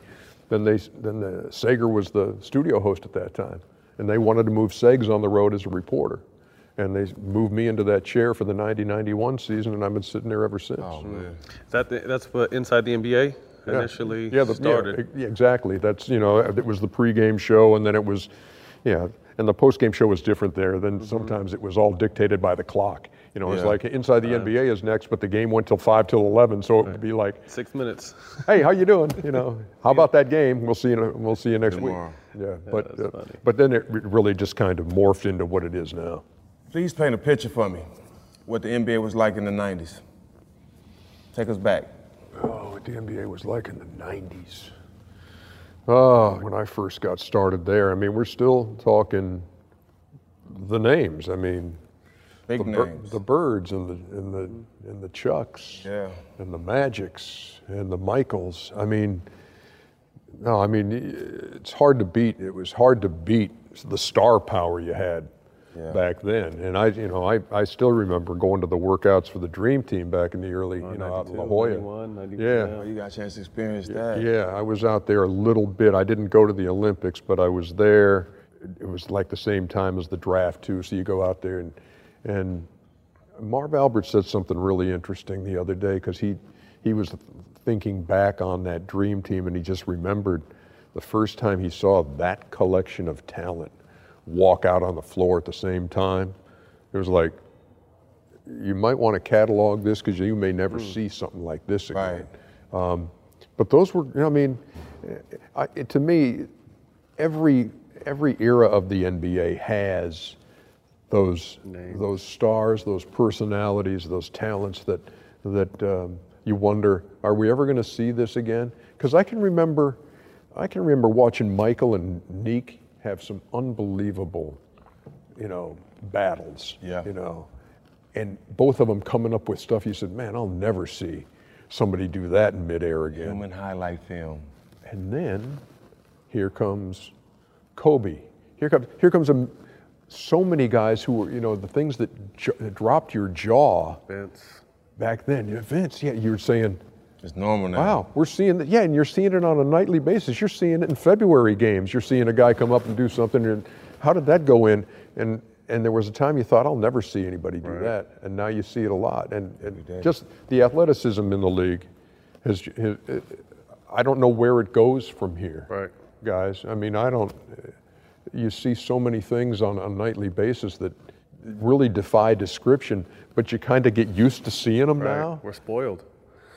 Then they then the Sager was the studio host at that time, and they wanted to move Segs on the road as a reporter and they moved me into that chair for the 90-91 season, and I've been sitting there ever since. Oh mm. man. Is that the, that's what inside the NBA Yeah. initially yeah, the, started. Yeah, exactly. That's you know, it was the pregame show, and then it was, yeah, and the postgame show was different there. Then mm-hmm. sometimes it was all dictated by the clock. You know, it's Yeah. like inside the NBA is next, but the game went till five till eleven, so it would be like, Six minutes. hey, how you doing? You know, how about that game? We'll see you. We'll see you next Tomorrow. week. Yeah, but uh, but then it re- really just kind of morphed into what it is now. Please paint a picture for me. What the NBA was like in the 90s. Take us back. Oh, what the NBA was like in the 90s. Oh, when I first got started there, I mean, we're still talking the names. I mean, Big the, bir- names. the birds and the and the and the Chucks Yeah. and the Magics and the Michaels. I mean, no, I mean it's hard to beat. It was hard to beat the star power you had Yeah. back then. And I, you know, I, I still remember going to the workouts for the Dream Team back in the early, oh, you know, out in La 92, Jolla. 91, 92, yeah. Oh, you got a chance to experience that. Yeah, I was out there a little bit. I didn't go to the Olympics, but I was there. It was like the same time as the draft too. So you go out there and and Marv Albert said something really interesting the other day because he he was thinking back on that dream team and he just remembered the first time he saw that collection of talent walk out on the floor at the same time. It was like you might want to catalog this because you may never see something like this again. Um, but those were, you know, I mean, I, it- to me, every every era of the NBA has those those stars, those personalities, those talents that that um, you wonder, are we ever going to see this again? Because I can remember, I can remember watching Michael and Nique have some unbelievable, you know, battles. Yeah. You know, and both of them coming up with stuff. You said, man, I'll never see somebody do that in midair again. Human highlight film. And then here comes Kobe. Here comes here comes a, so many guys who were you know the things that, j- that dropped your jaw Vince. back then. Yeah, Vince, yeah, you're saying. It's normal now. Wow, we're seeing that. Yeah, and you're seeing it on a nightly basis. You're seeing it in February games. You're seeing a guy come up and do something. And how did that go in? And and there was a time you thought, I'll never see anybody do that. And now you see it a lot. And, and just the athleticism in the league has. has I don't know where it goes from here, Right. guys. I mean, I don't. You see so many things on a nightly basis that really defy description, but you kind of get used to seeing them Right. now. We're spoiled.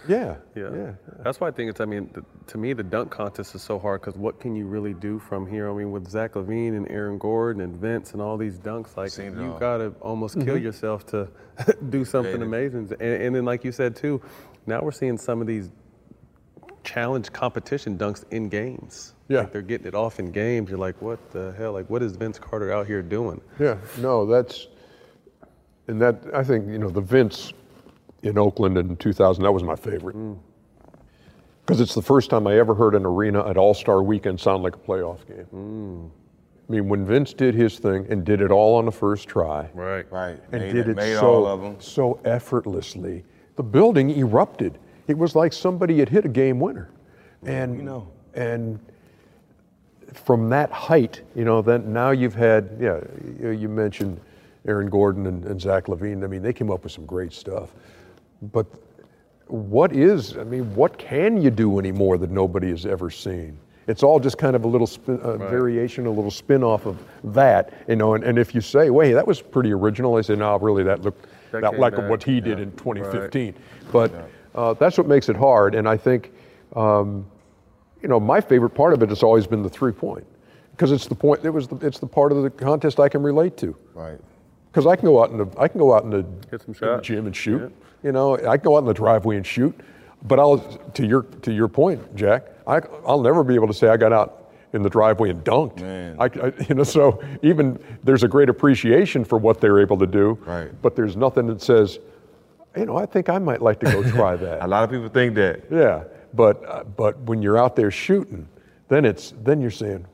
Yeah, Yeah. yeah. That's why I think it's, I mean, th- to me, the dunk contest is so hard because what can you really do from here? I mean, with Zach LaVine and Aaron Gordon and Vince and all these dunks, like, Seen you all. got to almost kill Mhm. yourself to do something amazing. And, and then, like you said, too, now we're seeing some of these challenge competition dunks in games. Yeah. Like they're getting it off in games. You're like, what the hell? Like, what is Vince Carter out here doing? Yeah, no, that's, and that, I think, you know, the Vince in Oakland in 2000, that was my favorite. Mm. Because it's the first time I ever heard an arena at All Star Weekend sound like a playoff game. Mm. I mean, when Vince did his thing and did it all on the first try, Right. Right. and Made did it- it made so, all of them. so effortlessly, the building erupted. It was like somebody had hit a game winner. And, You know. and from that height, you know, then now you've had, yeah, you, you mentioned Aaron Gordon and, and Zach LaVine. I mean, they came up with some great stuff. But what is, I mean, what can you do anymore that nobody has ever seen? It's all just kind of a little spin, uh, variation, a little spin off of that, you know. And, and if you say, "Wait, that was pretty original," I say, "No, really, that looked That that like back, what he did yeah. in 2015." But uh, that's what makes it hard. And I think, um, you know, my favorite part of it has always been the three point, because it's the point. It was the, it's the part of the contest I can relate to. Right. Because I can go out in the I can go out in the, Get some in the gym and shoot. You know, I can go out in the driveway and shoot. But I'll to your to your point, Jack. I I'll never be able to say I got out in the driveway and dunked. Man. I, I- you know, so even there's a great appreciation for what they're able to do. Right. But there's nothing that says, you know, I think I might like to go try that. A lot of people think that. Yeah, but uh, but when you're out there shooting, then it's then you're saying,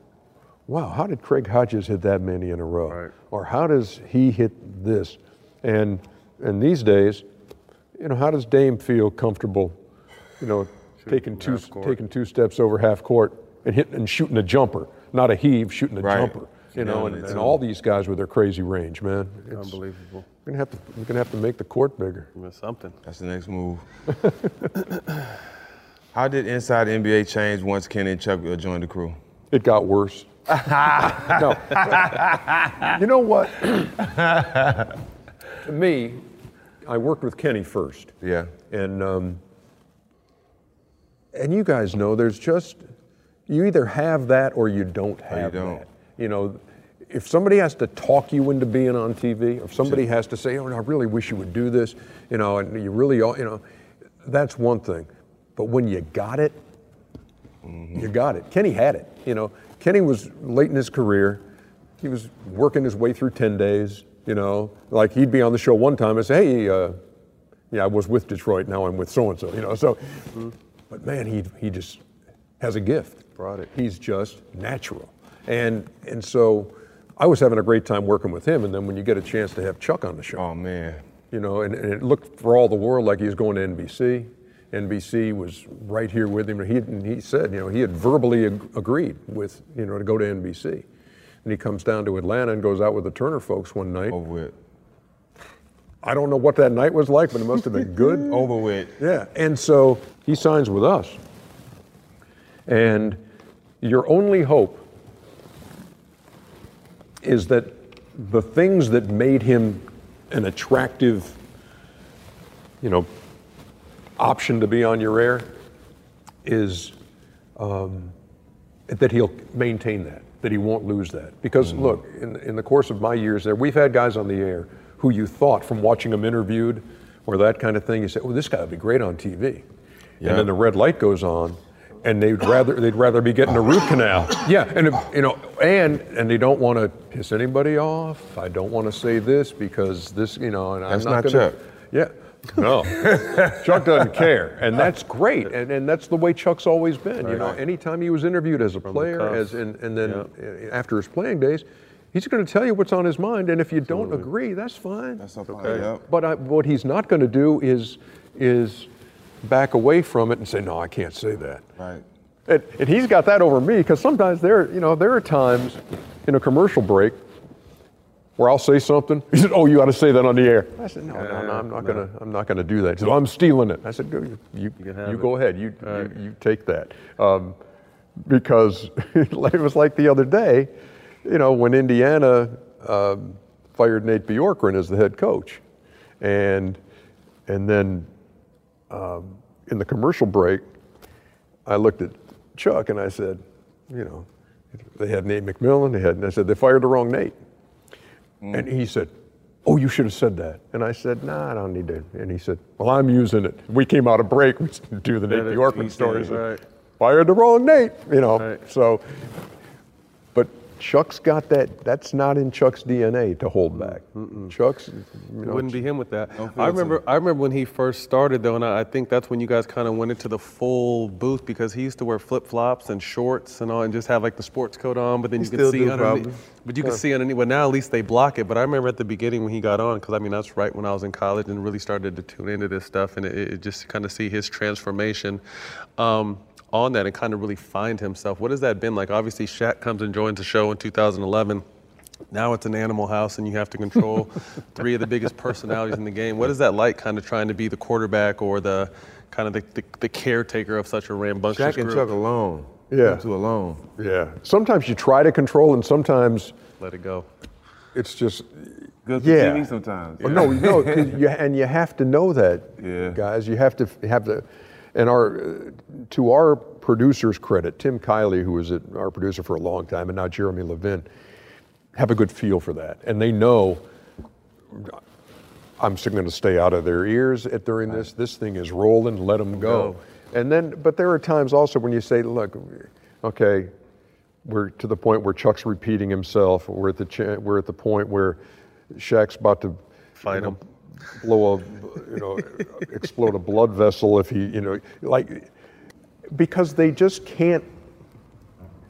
"Wow, how did Craig Hodges hit that many in a row?" Right. Or how does he hit this? And and these days, you know, how does Dame feel comfortable, you know, taking two taking two steps over half court and hitting and shooting a jumper, not a heave, shooting a Right. jumper. You know, Nailing and, and all these guys with their crazy range, man. It's, Unbelievable. We're gonna have to we're gonna have to make the court bigger. That's something. That's the next move. How did Inside NBA change once Kenny and Chuck uh, joined the crew? It got worse. no. you know what? to me, I worked with Kenny first, Yeah. and um, and you guys know there's just you either have that or you don't have you don't. that. You know, if somebody has to talk you into being on TV, or if somebody has to say, "Oh, I really wish you would do this," you know, and you really, you know, that's one thing. But when you got it, you got it. Kenny had it. You know, Kenny was late in his career. He was working his way through 10 days. You know, like he'd be on the show one time and say, "Hey, uh, yeah, I was with Detroit. Now I'm with so and so." You know, so. But man, he he just has a gift. Brought it. He's just natural, and and so I was having a great time working with him. And then when you get a chance to have Chuck on the show, Oh man. you know, and, and it looked for all the world like he was going to NBC. NBC was right here with him. He, and he said, you know, he had verbally ag- agreed with, you know, to go to NBC. And he comes down to Atlanta and goes out with the Turner folks one night. Over with. I don't know what that night was like, but it must have been good. Over with. Yeah. And so he signs with us. And your only hope is that the things that made him an attractive, you know, option to be on your air is um, that he'll maintain that, that he won't lose that. Because look, in, in the course of my years there, we've had guys on the air who you thought from watching them interviewed or that kind of thing, you said, oh, this guy would be great on TV. Yeah. And then the red light goes on. And they'd rather they'd rather be getting a root canal, yeah, and it- you know, and and they don't want to piss anybody off. I don't want to say this because this, you know, and That's I'm not, not gonna, Chuck. Yeah, no, Chuck doesn't care, and that's great, and, and that's the way Chuck's always been. You know, anytime he was interviewed as a the player, as and, and then after his playing days, he's going to tell you what's on his mind, and if you don't agree, that's fine. That's okay. Yep. But I, what he's not going to do is is back away from it and say, no, I can't say that. Right. And, and he's got that over me because sometimes there, you know, there are times in a commercial break where I'll say something. He said, "Oh, you got to say that on the air." I said, "No, no, no I'm not gonna, I'm not gonna do that." He said, "Oh, "I'm stealing it." I said, "Go, you, you, can you go ahead. You, you, you take that." Um, because it was like the other day, you know, when Indiana um, fired Nate Bjorkgren as the head coach, and and then um, in the commercial break, I looked at Chuck and I said, you know, they had Nate McMillan. They had, and I said, they fired the wrong Nate. And he said, oh, you should have said that. And I said, nah, I don't need to. And he said, well, I'm using it. We came out of break. We do the Nate Yeah, Bjorkman stories. right. Fired the wrong Nate, you know. Right. So, Chuck's got that. That's not in Chuck's DNA to hold back. Chuck's, you know, wouldn't be him with that. I remember. too. I remember when he first started though, and I, I think that's when you guys kind of went into the full booth because he used to wear flip flops and shorts and all, and just have like the sports coat on. But then He you could see do, underneath. probably. But you could see underneath. Well, now at least they block it. But I remember at the beginning when he got on, because I mean that's right when I was in college and really started to tune into this stuff, and it, it just kind of see his transformation. Um, on that and kind of really find himself. What has that been like? Obviously, Shaq comes and joins the show in 2011. Now it's an animal house, and you have to control three of the biggest personalities in the game. What is that like, kind of trying to be the quarterback or the kind of the, the, the caretaker of such a rambunctious Jack and group? Chuck alone. Yeah. Them two alone. yeah. Sometimes you try to control, and sometimes Let it go. it's just Good for Yeah. TV sometimes. Well, no, no, 'cause you, and you have to know that, Yeah. guys. You have to have the, and our, to our producers' credit, Tim Kiely, who was at our producer for a long time, and now Jeremy Levin, have a good feel for that, and they know. I'm still going to stay out of their ears at, during this. This thing is rolling. Let them go. And then, but there are times also when you say, "Look, okay, we're to the point where Chuck's repeating himself. We're at the cha- we're at the point where Shaq's about to Fight you know, him. Blow a you know explode a blood vessel if he you know like because they just can't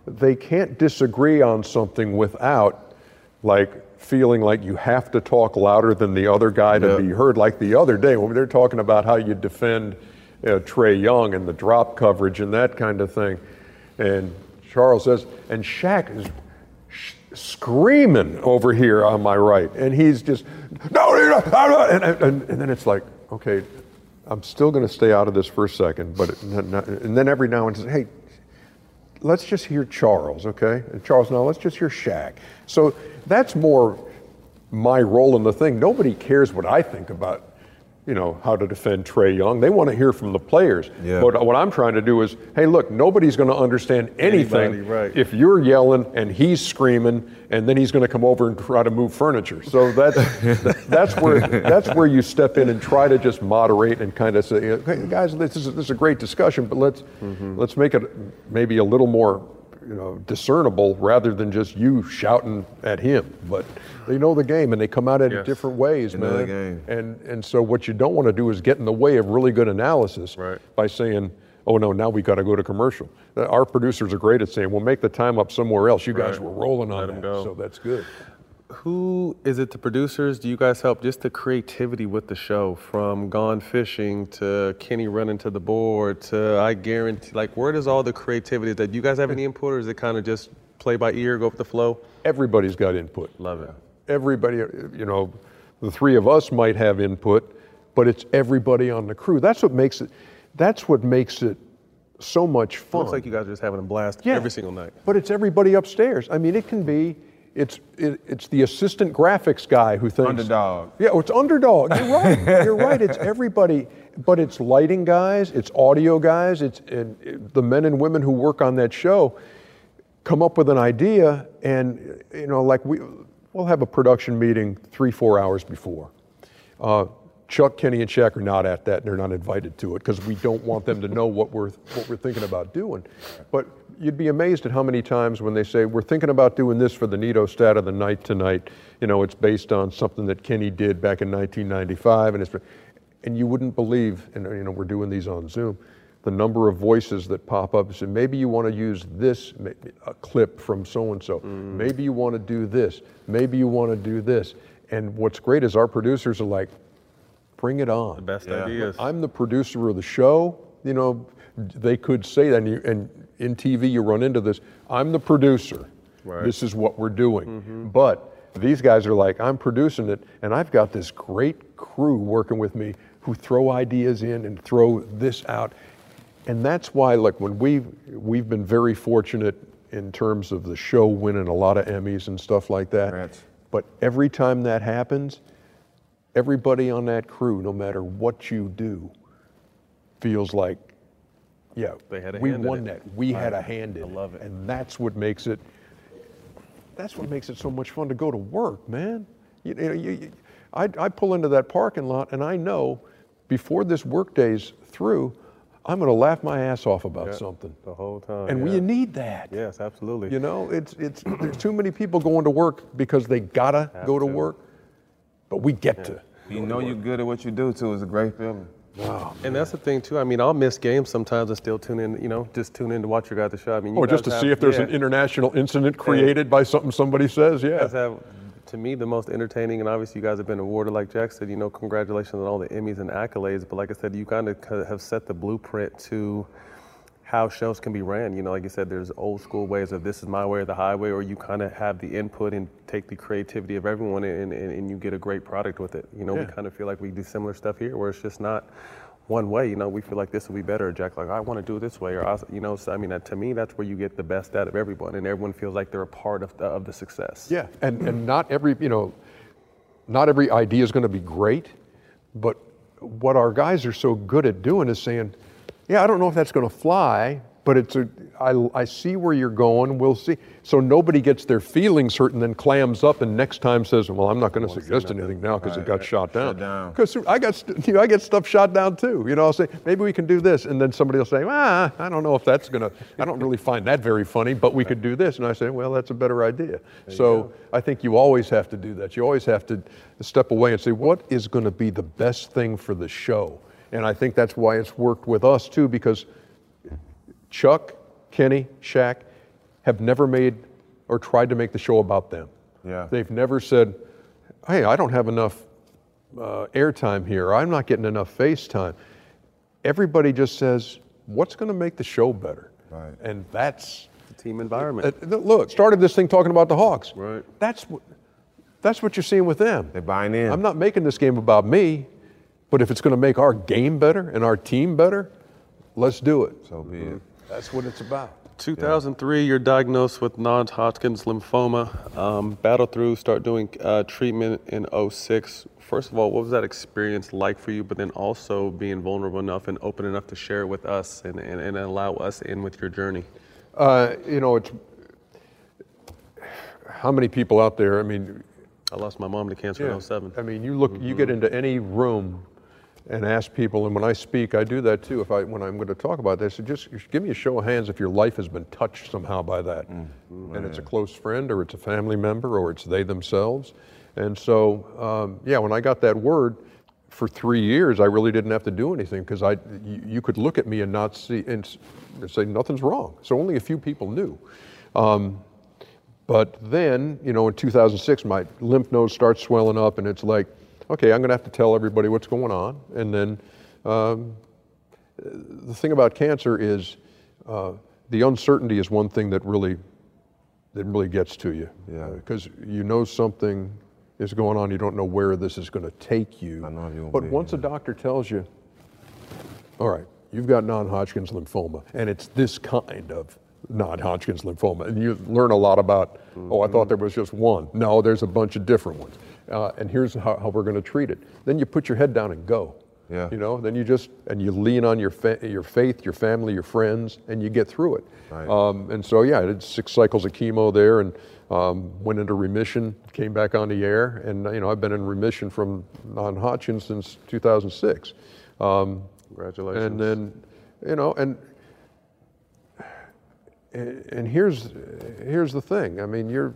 they can't disagree on something without like feeling like you have to talk louder than the other guy to Yeah. be heard like the other day when they're talking about how you defend uh, know, Trae Young and the drop coverage and that kind of thing and Charles says and Shaq is screaming over here on my right and he's just no you're not, and, and, and then it's like okay I'm still going to stay out of this for a second but it, and then every now and then hey let's just hear Charles, okay? And Charles, now let's just hear Shaq. So that's more my role in the thing. Nobody cares what I think about, you know, how to defend Trae Young. They want to hear from the players. Yeah. But what I'm trying to do is, hey, look, nobody's going to understand anything Anybody, right. if you're yelling and he's screaming, and then he's going to come over and try to move furniture. So that's that's where that's where you step in and try to just moderate and kind of say, hey, guys, this is this is a great discussion, but let's Mm-hmm. let's make it maybe a little more you know, discernible rather than just you shouting at him. But they know the game and they come at it in different ways, They man. And and so what you don't want to do is get in the way of really good analysis by saying, "Oh no, now we got to go to commercial." Our producers are great at saying, "Well, make the time up somewhere else." You guys Right. were rolling on Let that, so that's good. Who is it? The producers? Do you guys help just the creativity with the show, from Gone Fishing to Kenny running to the board to I guarantee? Like, where does all the creativity? That you guys have any input, or is it kind of just play by ear, go with the flow? Everybody's got input. Love it. Everybody, you know, the three of us might have input, but it's everybody on the crew. That's what makes it. That's what makes it so much fun. Looks like you guys are just having a blast Yeah. every single night. But it's everybody upstairs. I mean, it can be. It's it, it's the assistant graphics guy who thinks Underdog. Yeah, it's underdog. You're right. You're right. It's everybody. But it's lighting guys. It's audio guys. It's and it- the men and women who work on that show come up with an idea, and you know, like we we'll have a production meeting three four hours before. Uh, Chuck, Kenny, and Shaq are not at that, and they're not invited to it because we don't want them to know what we're what we're thinking about doing. But you'd be amazed at how many times when they say we're thinking about doing this for the Neato stat of the night tonight, you know, it's based on something that Kenny did back in 1995, and it's and you wouldn't believe, and you know, we're doing these on Zoom, the number of voices that pop up and say, maybe you want to use this a clip from so and so, maybe you want to do this, maybe you want to do this, and what's great is our producers are like, bring it on. The best ideas. I'm the producer of the show. You know, they could say that, and, you, and in TV you run into this. I'm the producer. Right. This is what we're doing. Mm-hmm. But these guys are like, I'm producing it, and I've got this great crew working with me who throw ideas in and throw this out. And that's why, like, when we've, we've been very fortunate in terms of the show winning a lot of Emmys and stuff like that. But every time that happens, everybody on that crew, no matter what you do, feels like, yeah, They had a we hand in won it. that. We had a hand in I love it. And that's what makes it, that's what makes it so much fun to go to work, man. You, you know, you, you- I, I pull into that parking lot and I know before this workday's through, I'm going to laugh my ass off about Yeah, something. the whole time. And yeah. we need that. Yes, absolutely. You know, it's it's there's too many people going to work because they gotta Have go to to. work, but we get to. You know you're good at what you do too. It's a great feeling. And that's the thing too. I mean, I'll miss games sometimes and still tune in. You know, just tune in to watch your guys' the show. I mean, you Or just to guys see if there's yeah. an international incident created by something somebody says. Yeah. have, to me, the most entertaining, and obviously you guys have been awarded, like Jack said, you know, congratulations on all the Emmys and accolades. But like I said, you kind of have set the blueprint to how shows can be ran. You know, like you said, there's old school ways of this is my way or the highway, or you kind of have the input and take the creativity of everyone and, and, and you get a great product with it. You know, we kind of feel like we do similar stuff here where it's just not one way. You know, we feel like this will be better. Jack, like I want to do it this way, or I, you know, so I mean, to me, that's where you get the best out of everyone, and everyone feels like they're a part of the, of the success. Yeah, and and not every you know, not every idea is going to be great, but what our guys are so good at doing is saying, yeah, I don't know if that's going to fly, but it's a I, I see where you're going. We'll see. So nobody gets their feelings hurt and then clams up and next time says, well, I'm not going to suggest anything now because it got shot down. Because I got you know I get stuff shot down too. You know, I'll say maybe we can do this, and then somebody will say, ah, I don't know if that's gonna. I don't really find that very funny, but we could do this, and I say, well, that's a better idea. So I think you always have to do that. You always have to step away and say, what is going to be the best thing for the show? And I think that's why it's worked with us too, because Chuck, Kenny, Shaq have never made or tried to make the show about them. Yeah. They've never said, hey, I don't have enough uh, airtime here. I'm not getting enough face time. Everybody just says, what's going to make the show better? Right. And that's. The team environment. Uh, look, started this thing talking about the Hawks. Right. That's what, that's what you're seeing with them. They're buying in. I'm not making this game about me, but if it's going to make our game better and our team better, let's do it. So be it. That's what it's about. 2003, you're diagnosed with non-Hodgkin's lymphoma. Um, battle through, start doing uh, treatment in 06. First of all, what was that experience like for you? But then also being vulnerable enough and open enough to share it with us and, and, and allow us in with your journey. Uh, you know, it's how many people out there? I mean, I lost my mom to cancer in 07. I mean, you look, you get into any room, and ask people, and when I speak, I do that too. If I, when I'm going to talk about this, just, just give me a show of hands if your life has been touched somehow by that, and it's a close friend, or it's a family member, or it's they themselves. And so, um, yeah, when I got that word, for three years, I really didn't have to do anything because I, you, you could look at me and not see and say nothing's wrong. So only a few people knew. Um, but then, you know, in 2006, my lymph nodes start swelling up, and it's like, okay, I'm going to have to tell everybody what's going on. And then, um, the thing about cancer is uh, the uncertainty is one thing that really that really gets to you. Yeah. Because you know something is going on, you don't know where this is going to take you. I know you But once a doctor tells you, all right, you've got non-Hodgkin's lymphoma, and it's this kind of non-Hodgkin's lymphoma, and you learn a lot about. Oh, I thought there was just one. No, there's a bunch of different ones, uh, and here's how, how we're going to treat it. Then you put your head down and go. Yeah. You know, then you just and you lean on your fa- your faith, your family, your friends, and you get through it. Right. Um, and so yeah, I did six cycles of chemo there, and um, went into remission, came back on the air, and you know I've been in remission from non-Hodgkin since 2006. Um, Congratulations. And then, you know, and and here's here's the thing. I mean, you're.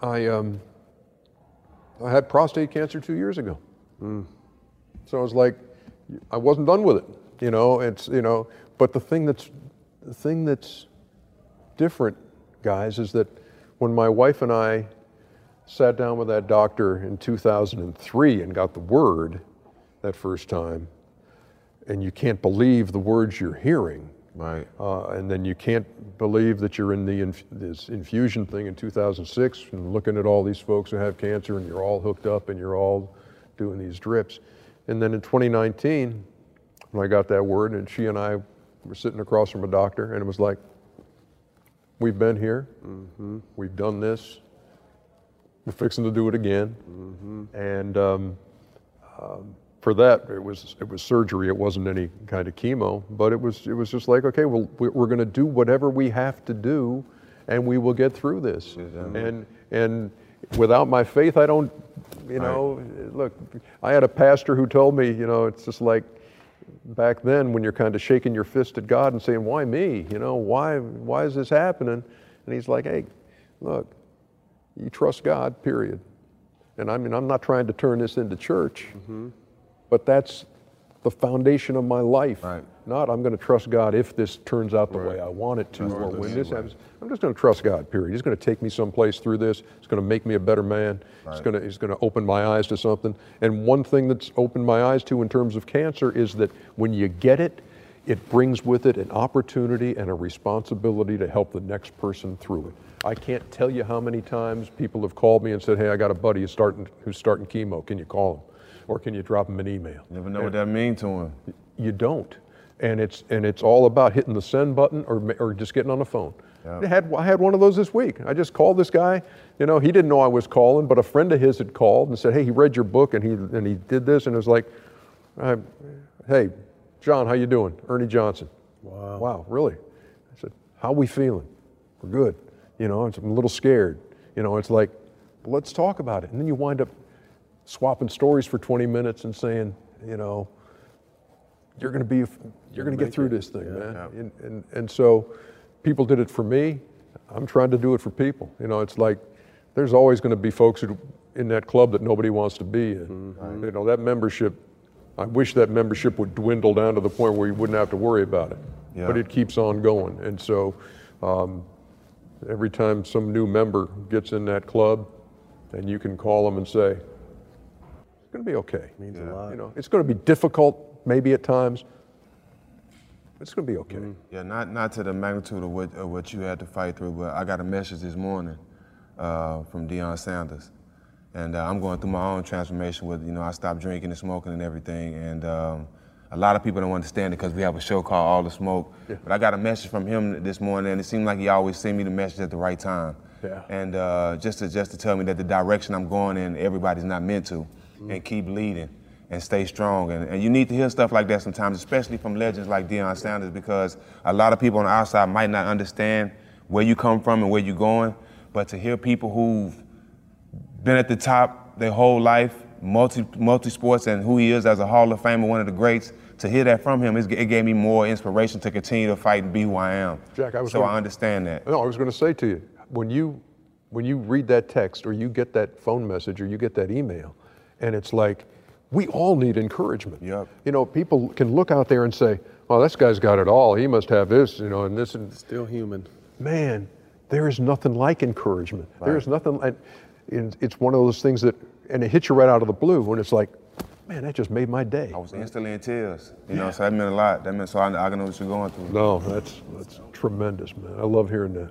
I um. I had prostate cancer two years ago. So I was like, I wasn't done with it. You know, it's you know, but the thing that's the thing that's different, guys, is that when my wife and I sat down with that doctor in 2003 and got the word that first time, and you can't believe the words you're hearing. Right. Uh, and then you can't believe that you're in the inf- this infusion thing in 2006 and looking at all these folks who have cancer and you're all hooked up and you're all doing these drips. And then in 2019, when I got that word, and she and I were sitting across from a doctor, and it was like, we've been here, we've done this, we're fixing to do it again. And um, um, for that, it was it was surgery. It wasn't any kind of chemo, but it was it was just like, okay, well, we- we're going to do whatever we have to do, and we will get through this. And and without my faith, I don't. You know, look, I had a pastor who told me, you know, it's just like back then when you're kind of shaking your fist at God and saying, "Why me? You know, why why is this happening?" And he's like, "Hey, look, you trust God, period." And I mean, I'm not trying to turn this into church, mm-hmm. But that's the foundation of my life. Not I'm going to trust God if this turns out the way I want it to, That's or when this happens. I'm just going to trust God. Period. He's going to take me someplace through this. It's going to make me a better man. It's Right. going to He's going to open my eyes to something. And one thing that's opened my eyes to in terms of cancer is that when you get it, it brings with it an opportunity and a responsibility to help the next person through it. I can't tell you how many times people have called me and said, "Hey, I got a buddy who's starting who's starting chemo. Can you call him, or can you drop him an email?" Never know what that means to him. You don't, and it's and it's all about hitting the send button or or just getting on the phone. Yeah. I had I had one of those this week. I just called this guy. You know, he didn't know I was calling, but a friend of his had called and said, "Hey, he read your book and he and he did this," and it was like, "Hey, John, how you doing? Ernie Johnson." Wow. Wow, really? I said, "How we feeling? We're good." You know, I'm a little scared. You know, it's like, let's talk about it, and then you wind up swapping stories for 20 minutes and saying, you know, you're going to be, you're going to get through this thing, man. And, and, and so people did it for me. I'm trying to do it for people. You know, it's like there's always going to be folks who, in that club that nobody wants to be in. You know, that membership, I wish that membership would dwindle down to the point where you wouldn't have to worry about it. Yeah. But it keeps on going. And so um, every time some new member gets in that club, and you can call them and say, it's going to be okay. Means a lot. You know, it's going to be difficult, maybe at times. It's going to be okay. Yeah, not not to the magnitude of what of what you had to fight through, but I got a message this morning uh, from Deion Sanders, and uh, I'm going through my own transformation with you know I stopped drinking and smoking and everything, and um, a lot of people don't understand it because we have a show called All the Smoke. But I got a message from him this morning, and it seemed like he always sent me the message at the right time. Yeah. And uh, just to just to tell me that the direction I'm going in, everybody's not meant to, and keep leading and stay strong. And, and you need to hear stuff like that sometimes, especially from legends like Deion Sanders, because a lot of people on the outside might not understand where you come from and where you're going. But to hear people who've been at the top their whole life multi multi sports and who he is as a Hall of Famer, one of the greats. To hear that from him, it gave me more inspiration to continue to fight and be who I am. Jack, I was so gonna- I understand that. No, I was going to say to you, when you when you read that text or you get that phone message or you get that email, and it's like, we all need encouragement. Yep. You know, people can look out there and say, well, this guy's got it all. He must have this, you know, and this and Still human. man, there is nothing like encouragement. There Right. is nothing. And and it's one of those things that, and it hits you right out of the blue when it's like, man, that just made my day. I was instantly in tears. You know, so that meant a lot. That meant so I, I know what you're going through. No, that's that's tremendous, man. I love hearing that.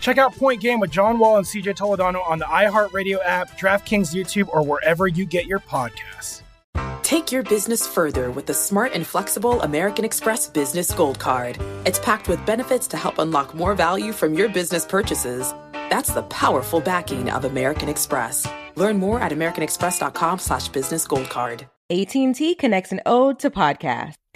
Check out Point Game with John Wall and CJ Toledano on the iHeartRadio app, DraftKings YouTube, or wherever you get your podcasts. Take your business further with the smart and flexible American Express Business Gold Card. It's packed with benefits to help unlock more value from your business purchases. That's the powerful backing of American Express. Learn more at americanexpress.com slash business gold card. AT&T connects an ode to podcast.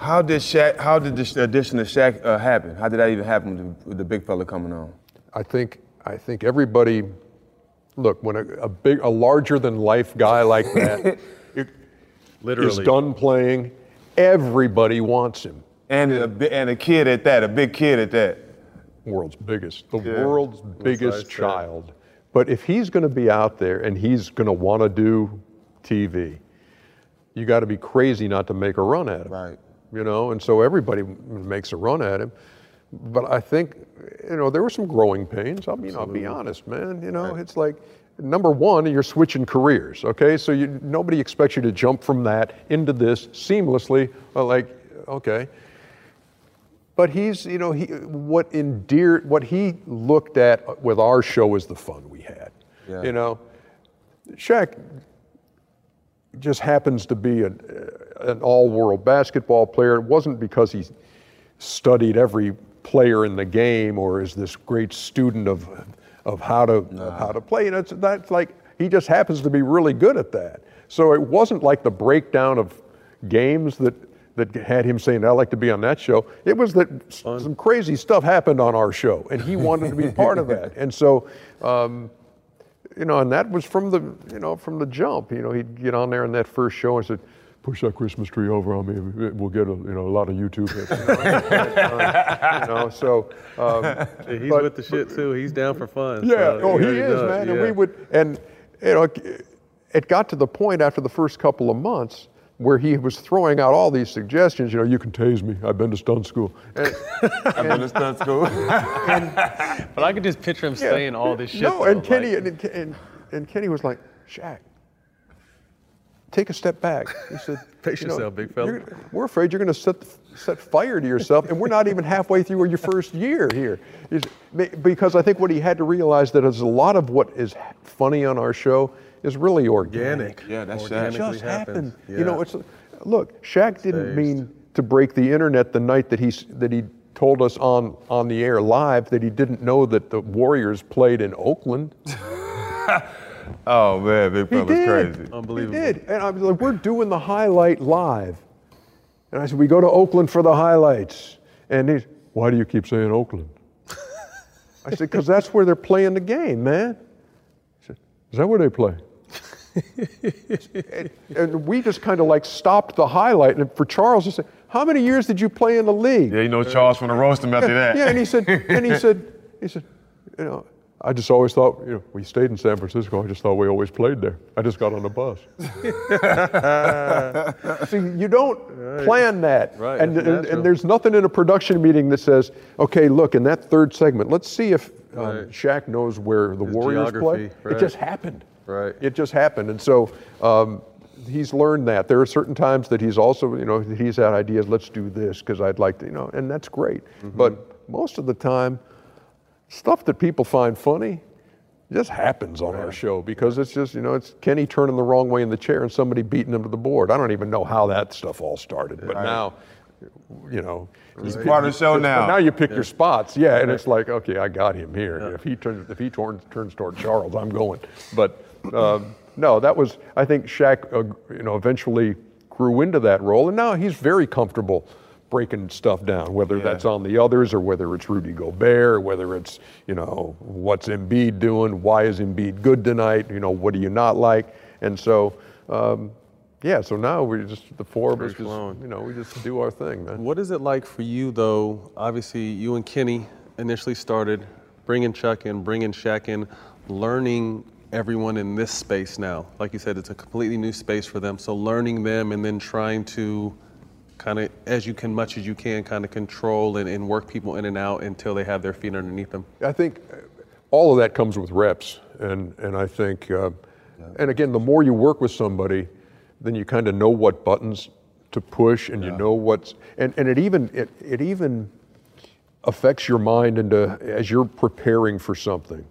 How did Shaq? How did this addition of Shaq uh, happen? How did that even happen with the, with the big fella coming on? I think I think everybody look when a, a big a larger than life guy like that is Literally. done playing, everybody wants him. And a and a kid at that, a big kid at that. World's biggest, the Yeah. world's biggest said. child. But if he's going to be out there and he's going to want to do TV, you got to be crazy not to make a run at him. Right. You know, and so everybody makes a run at him. But I think, you know, there were some growing pains. I mean, I'll be honest, man. You know, it's like number one, you're switching careers. Okay, so you, nobody expects you to jump from that into this seamlessly. uh, Like, okay. But he's, you know, he what endeared, what he looked at with our show is the fun we had. Yeah. You know, Shaq just happens to be an, an all-world basketball player. It wasn't because he studied every player in the game or is this great student of of how to of how to play. It's that's like he just happens to be really good at that. So it wasn't like the breakdown of games that that had him saying, "I like to be on that show." It was that s- some crazy stuff happened on our show, and he wanted to be part of that. And so. Um, you know, and that was from the, you know, from the jump. You know, he'd get on there in that first show and said, "Push that Christmas tree over on me. We'll get a, you know, a lot of YouTube." hits." you know, so. Um, Yeah, he's but- with the shit too. He's down for fun. yeah. so oh, he already is, knows, man. And we would, and you know, it got to the point after the first couple of months where he was throwing out all these suggestions. You know, you can tase me. I've been to stunt school. And, I've been to stunt school. But I could just picture him Yeah. saying all this shit. No, though, and Kenny like- and, and, and Kenny was like, Shaq, take a step back. He said, Pace "You know, yourself, big fella." We're afraid you're going to set set fire to yourself, and we're not even halfway through your first year here. Is- Because I think what he had to realize that is a lot of what is funny on our show is really organic. Organic. Yeah, that's It Shaq. Organically just happened. happens. You know, Yeah. it's look. Shaq didn't Staged. mean to break the internet the night that he that he told us on on the air live that he didn't know that the Warriors played in Oakland. Oh man, big He fella's did. crazy. Unbelievable. He did. And I was like, we're doing the highlight live. And I said, we go to Oakland for the highlights. And he's, why do you keep saying Oakland? I said, because that's where they're playing the game, man. He said, is that where they play? and, and we just kind of like stopped the highlight. And for Charles, he said, how many years did you play in the league? Yeah, you know Charles from the roast him after that. Yeah, and he said, and he said, he said, you know, I just always thought, you know, we stayed in San Francisco. I just thought we always played there. I just got on the bus. See, you don't plan that, Right, and, and, and there's nothing in a production meeting that says, okay, look, in that third segment, let's see if um, Right. Shaq knows where the His Warriors play. geography, It just happened. Right. It just happened, and so. Um, He's learned that. There are certain times that he's also, you know, he's had ideas. Let's do this because I'd like to, you know, and that's great. Mm-hmm. But most of the time, stuff that people find funny just happens on our show because it's just, you know, it's Kenny turning the wrong way in the chair and somebody beating him to the board. I don't even know how that stuff all started, but now, you know, you part of the show now. Now you pick your spots, yeah, and it's like, okay, I got him here. If he turns, if he turns, turns toward Charles, I'm going. But um, no, that was, I think Shaq, uh, you know, eventually grew into that role, and now he's very comfortable breaking stuff down, whether that's on the others or whether it's Rudy Gobert, or whether it's, you know, what's Embiid doing, why is Embiid good tonight, you know, what do you not like, and so. Um, yeah, so now we're just the four of us, just, you know, we just do our thing, man. What is it like for you, though? Obviously, you and Kenny initially started bringing Chuck in, bringing Shaq in, learning everyone in this space now. Like you said, it's a completely new space for them. So learning them and then trying to kind of, as you can, much as you can, kind of control and, and work people in and out until they have their feet underneath them. I think uh, all of that comes with reps, and and I think, uh, and again, the more you work with somebody, then you kind of know what buttons to push, and you know what's, and and it even it it even affects your mind into as you're preparing for something,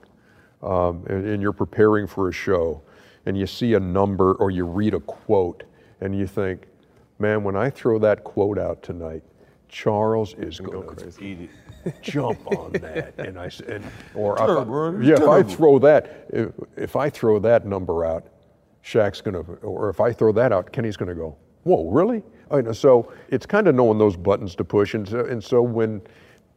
um, and, and you're preparing for a show, and you see a number or you read a quote, and you think, man, when I throw that quote out tonight, Charles is going to jump on that, and I said, or I- yeah, if I throw that, if, if I throw that number out, Shaq's gonna, or if I throw that out, Kenny's gonna go, whoa, really? I know, so it's kind of knowing those buttons to push, and so, and so when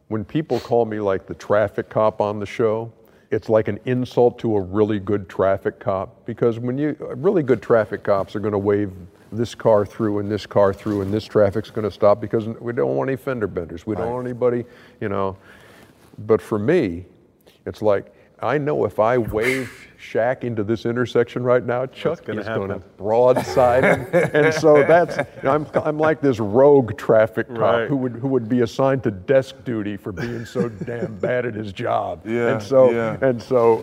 when people call me like the traffic cop on the show, it's like an insult to a really good traffic cop. Because when you really good traffic cops are going to wave this car through and this car through and this traffic's going to stop because we don't want any fender benders. We don't want anybody, you know. But for me, it's like I know if I wave Shaq into this intersection right now, Chuck gonna is going to broadside him, and so that's you know, I'm I'm like this rogue traffic cop Right. who would who would be assigned to desk duty for being so damn bad at his job. Yeah, and so yeah. and so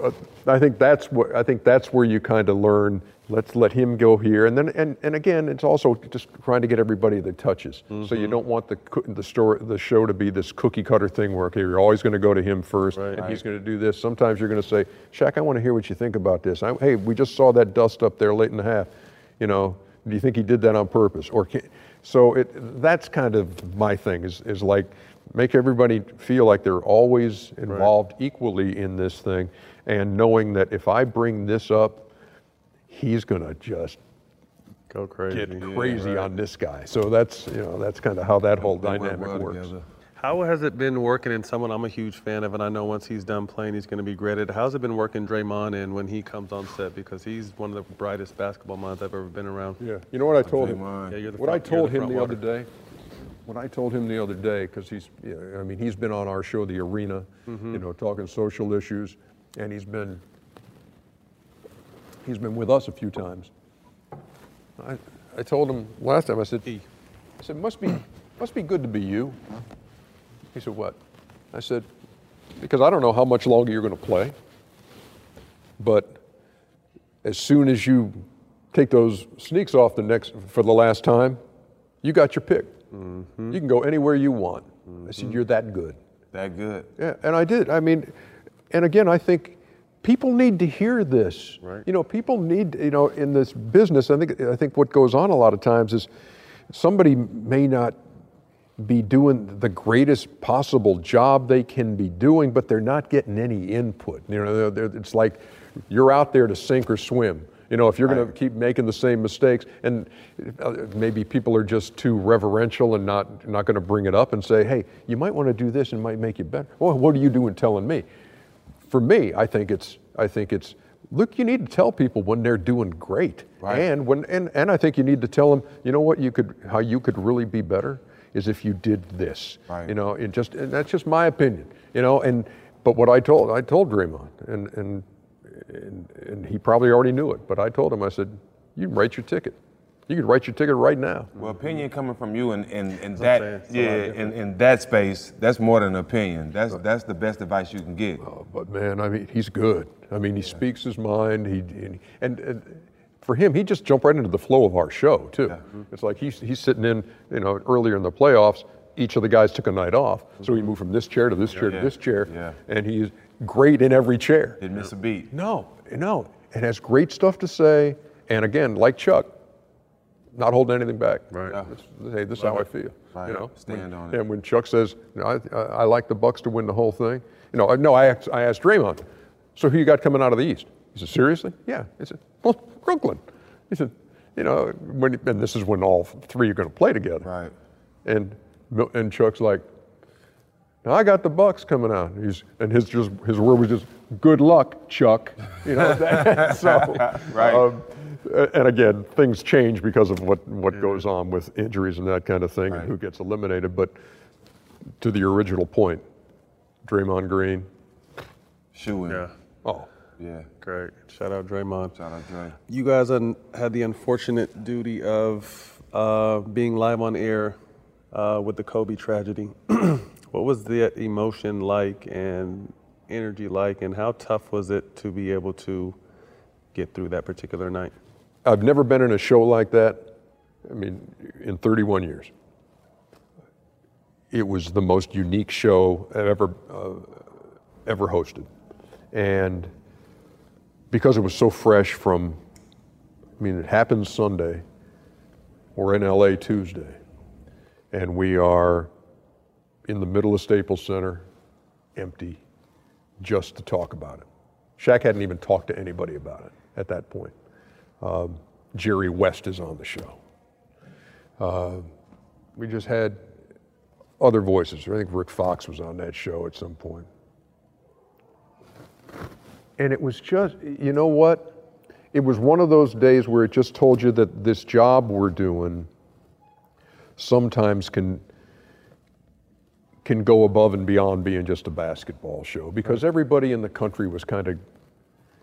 uh, I think that's what I think that's where you kind of learn. Let's let him go here, and then and, and again, it's also just trying to get everybody that touches. So Mm-hmm. you don't want the the story the show to be this cookie cutter thing where okay, you're always going to go to him first, and he's going to do this. Sometimes you're going to say, Shaq, I want to hear what you think about this. I, hey, we just saw that dust up there late in the half. You know, do you think he did that on purpose? Or can, so it that's kind of my thing is is like make everybody feel like they're always involved equally in this thing, and knowing that if I bring this up, he's going to just Go crazy. get crazy on this guy. So that's you know that's kind of how that whole dynamic works. How has it been working in someone I'm a huge fan of, and I know once he's done playing, he's going to be graded. How's it been working Draymond in when he comes on set? Because he's one of the brightest basketball minds I've ever been around. Yeah, you know what I told him? Yeah, you're the what I front- you're told the him the water. other day. What I told him the other day, because he's, yeah, I mean, he's been on our show, The Arena, Mm-hmm. you know, talking social issues, and he's been, he's been with us a few times. I, I told him last time. I said, I said, must be, must be good to be you. He said, what? I said, because I don't know how much longer you're going to play, but as soon as you take those sneaks off the next for the last time, you got your pick. Mm-hmm. You can go anywhere you want. I said, mm-hmm. you're that good. That good. Yeah, and I did. I mean, and again, I think people need to hear this. Right. You know, people need, you know, in this business, I think I think what goes on a lot of times is somebody may not be doing the greatest possible job they can be doing, but they're not getting any input. You know, they're, they're- it's like you're out there to sink or swim. You know, if you're going to keep making the same mistakes, and uh, maybe people are just too reverential and not not going to bring it up and say, "Hey, you might want to do this and it might make you better." Well, what are you doing telling me? For me, I think it's I think it's look. You need to tell people when they're doing great, Right. and when and and I think you need to tell them, you know what, you could how you could really be better is if you did this. Right. You know, and just and that's just my opinion. You know, and but what I told I told Draymond, and and and, and he probably already knew it, but I told him I said, you can write your ticket. You could write your ticket right now. Well, opinion coming from you in, in, in that saying. Yeah in, in that space, that's more than an opinion. That's that's the best advice you can get. Oh, but man, I mean, he's good. I mean, he speaks his mind. He and, and, and for him, he just jumped right into the flow of our show too. Mm-hmm. It's like he's he's sitting in, you know, earlier in the playoffs. Each of the guys took a night off, so he mm-hmm. moved from this chair to this chair Yeah. to this chair, Yeah. and he's great in every chair. Didn't miss a beat. No, no, and has great stuff to say. And again, like Chuck, not holding anything back. Right. hey, this is how I feel. Right. You know, Stand when, on it. And when Chuck says, you know, I, I, like the Bucks to win the whole thing, you know, I- no, I asked, I asked Draymond, so who you got coming out of the East? He said, seriously? Yeah. He said, well, Brooklyn. He said, you know, when, and this is when all three are going to play together. Right. And and Chuck's like, "Now I got the Bucks coming out. He's and his just his word was just good luck, Chuck. You know. that- so Right. um, and again, things change because of what what goes on with injuries and that kind of thing, and who gets eliminated. But to the original point, Draymond Green. Shoe in. Yeah. Oh. Yeah. Great. Shout out Draymond. Shout out Dre. You guys un- had the unfortunate duty of uh, being live on air uh, with the Kobe tragedy. what was the emotion like and energy like, and how tough was it to be able to get through that particular night? I've never been in a show like that. I mean, in 31 years. It was the most unique show I've ever uh, ever hosted, and because it was so fresh from, I mean, it happened Sunday. We're in LA Tuesday, and we are in the middle of Staples Center, empty, just to talk about it. Shaq hadn't even talked to anybody about it at that point. Um, Jerry West is on the show. Uh, we just had other voices. I think Rick Fox was on that show at some point. And it was just, you know what? It was one of those days where it just told you that this job we're doing sometimes can can go above and beyond being just a basketball show because everybody in the country was kind of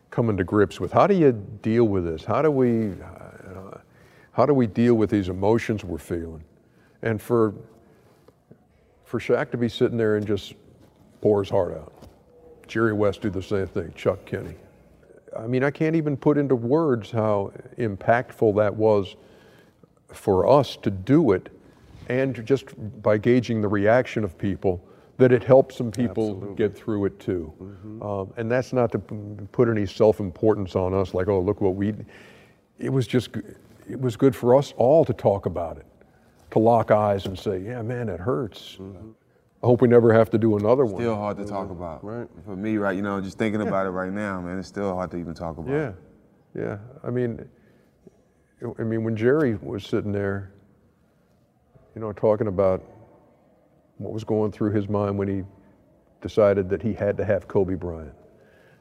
coming to grips with how do you deal with this? How do we how do we deal with these emotions we're feeling? And for for Shaq to be sitting there and just pour his heart out. Jerry West do the same thing, Chuck Kenny. I mean, I can't even put into words how impactful that was for us to do it and just by gauging the reaction of people that it helps some people get through it too. Mm-hmm. Um, and that's not to put any self-importance on us like, oh, look what we, it was just, it was good for us all to talk about it, to lock eyes and say, yeah, man, it hurts. Mm-hmm. I hope we never have to do another one. Still hard to talk mm-hmm. about. Right. For me, right, you know, just thinking about it right now, man, it's still hard to even talk about. Yeah, yeah. I mean, I mean, when Jerry was sitting there, you know, talking about what was going through his mind when he decided that he had to have Kobe Bryant,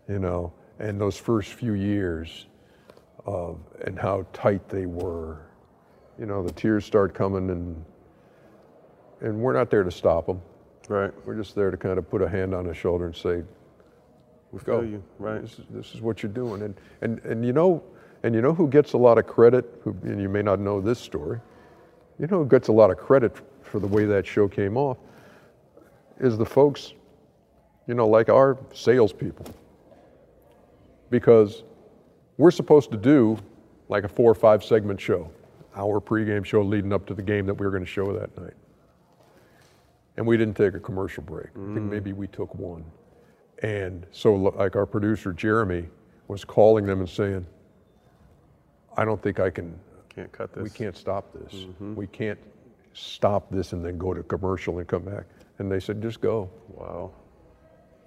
you know, and those first few years of and how tight they were, you know, the tears start coming and and we're not there to stop them. Right. We're just there to kind of put a hand on his shoulder and say, We feel you. Right. This is, this is what you're doing. And, and, and you know, and you know who gets a lot of credit, who, and you may not know this story, you know who gets a lot of credit for the way that show came off is the folks, you know, like our salespeople. Because we're supposed to do like a four or five segment show, our pregame show leading up to the game that we were going to show that night. And we didn't take a commercial break. I think mm. maybe we took one. And so, like our producer Jeremy was calling them and saying, "I don't think I can. Can't cut this. We can't stop this. Mm-hmm. We can't stop this and then go to commercial and come back." And they said, "Just go." Wow.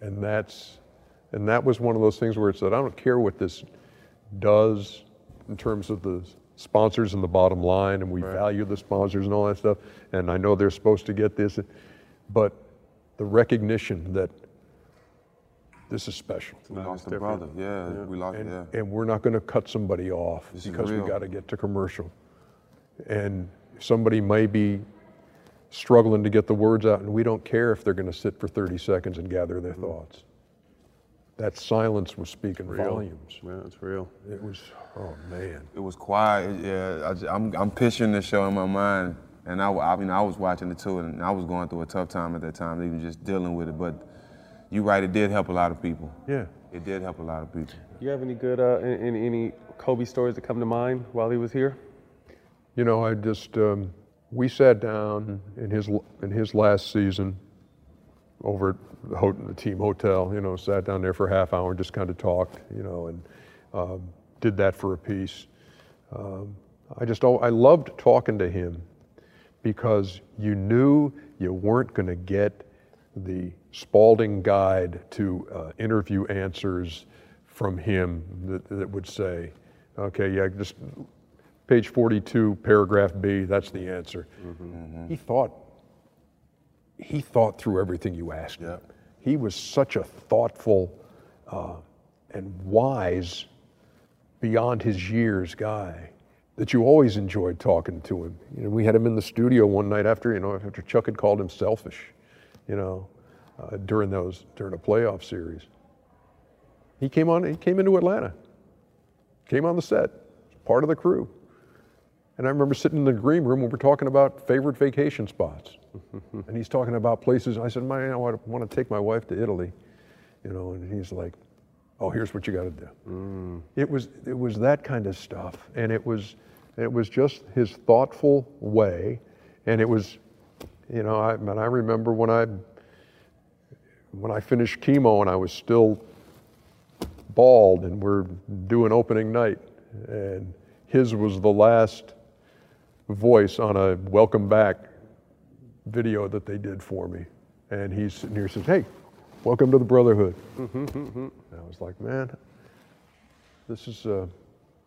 And that's And that was one of those things where it said, I don't care what this does in terms of the sponsors and the bottom line, and we value the sponsors and all that stuff. And I know they're supposed to get this, but the recognition that this is special. We lost a brother. Yeah, we lost. And, yeah. and we're not going to cut somebody off This because we real. got to get to commercial. And somebody may be struggling to get the words out, and we don't care if they're going to sit for 30 seconds and gather their thoughts. That silence was speaking Real. volumes. Yeah, it's real. It was, oh man. It was quiet. Yeah, I, ju- I'm I'm picturing the show in my mind, and I, I mean I was watching it too, and I was going through a tough time at that time, even just dealing with it. But you're right, it did help a lot of people. Yeah. It did help a lot of people. Do You have any good, uh, any, any Kobe stories that come to mind while he was here? You know, I just um, we sat down in his in his last season over at the, team hotel. You know, sat down there for a half hour and just kind of talked. You know, and um, did that for a piece. Um, I just I loved talking to him because you knew you weren't going to get the Spalding guide to uh, interview answers from him that, that would say, okay, yeah, just page 42, paragraph B, that's the answer. He thought, he thought through everything you asked him. He was such a thoughtful uh, and wise, beyond his years guy that you always enjoyed talking to him. You know, we had him in the studio one night after, you know, after Chuck had called him selfish, you know, uh, during those during a playoff series. He came on. He came into Atlanta. Came on the set, part of the crew. And I remember sitting in the green room when we're talking about favorite vacation spots. and he's talking about places. I said, "Man, I want to, want to take my wife to Italy," you know. And he's like, "Oh, here's what you got to do." Mm. It was it was that kind of stuff, and it was it was just his thoughtful way, and it was, you know, I and I remember when I when I finished chemo and I was still bald, and we're doing opening night, and his was the last voice on a welcome back video that they did for me, and he's sitting here says, "Hey, welcome to the Brotherhood." And I was like, man, this is, uh,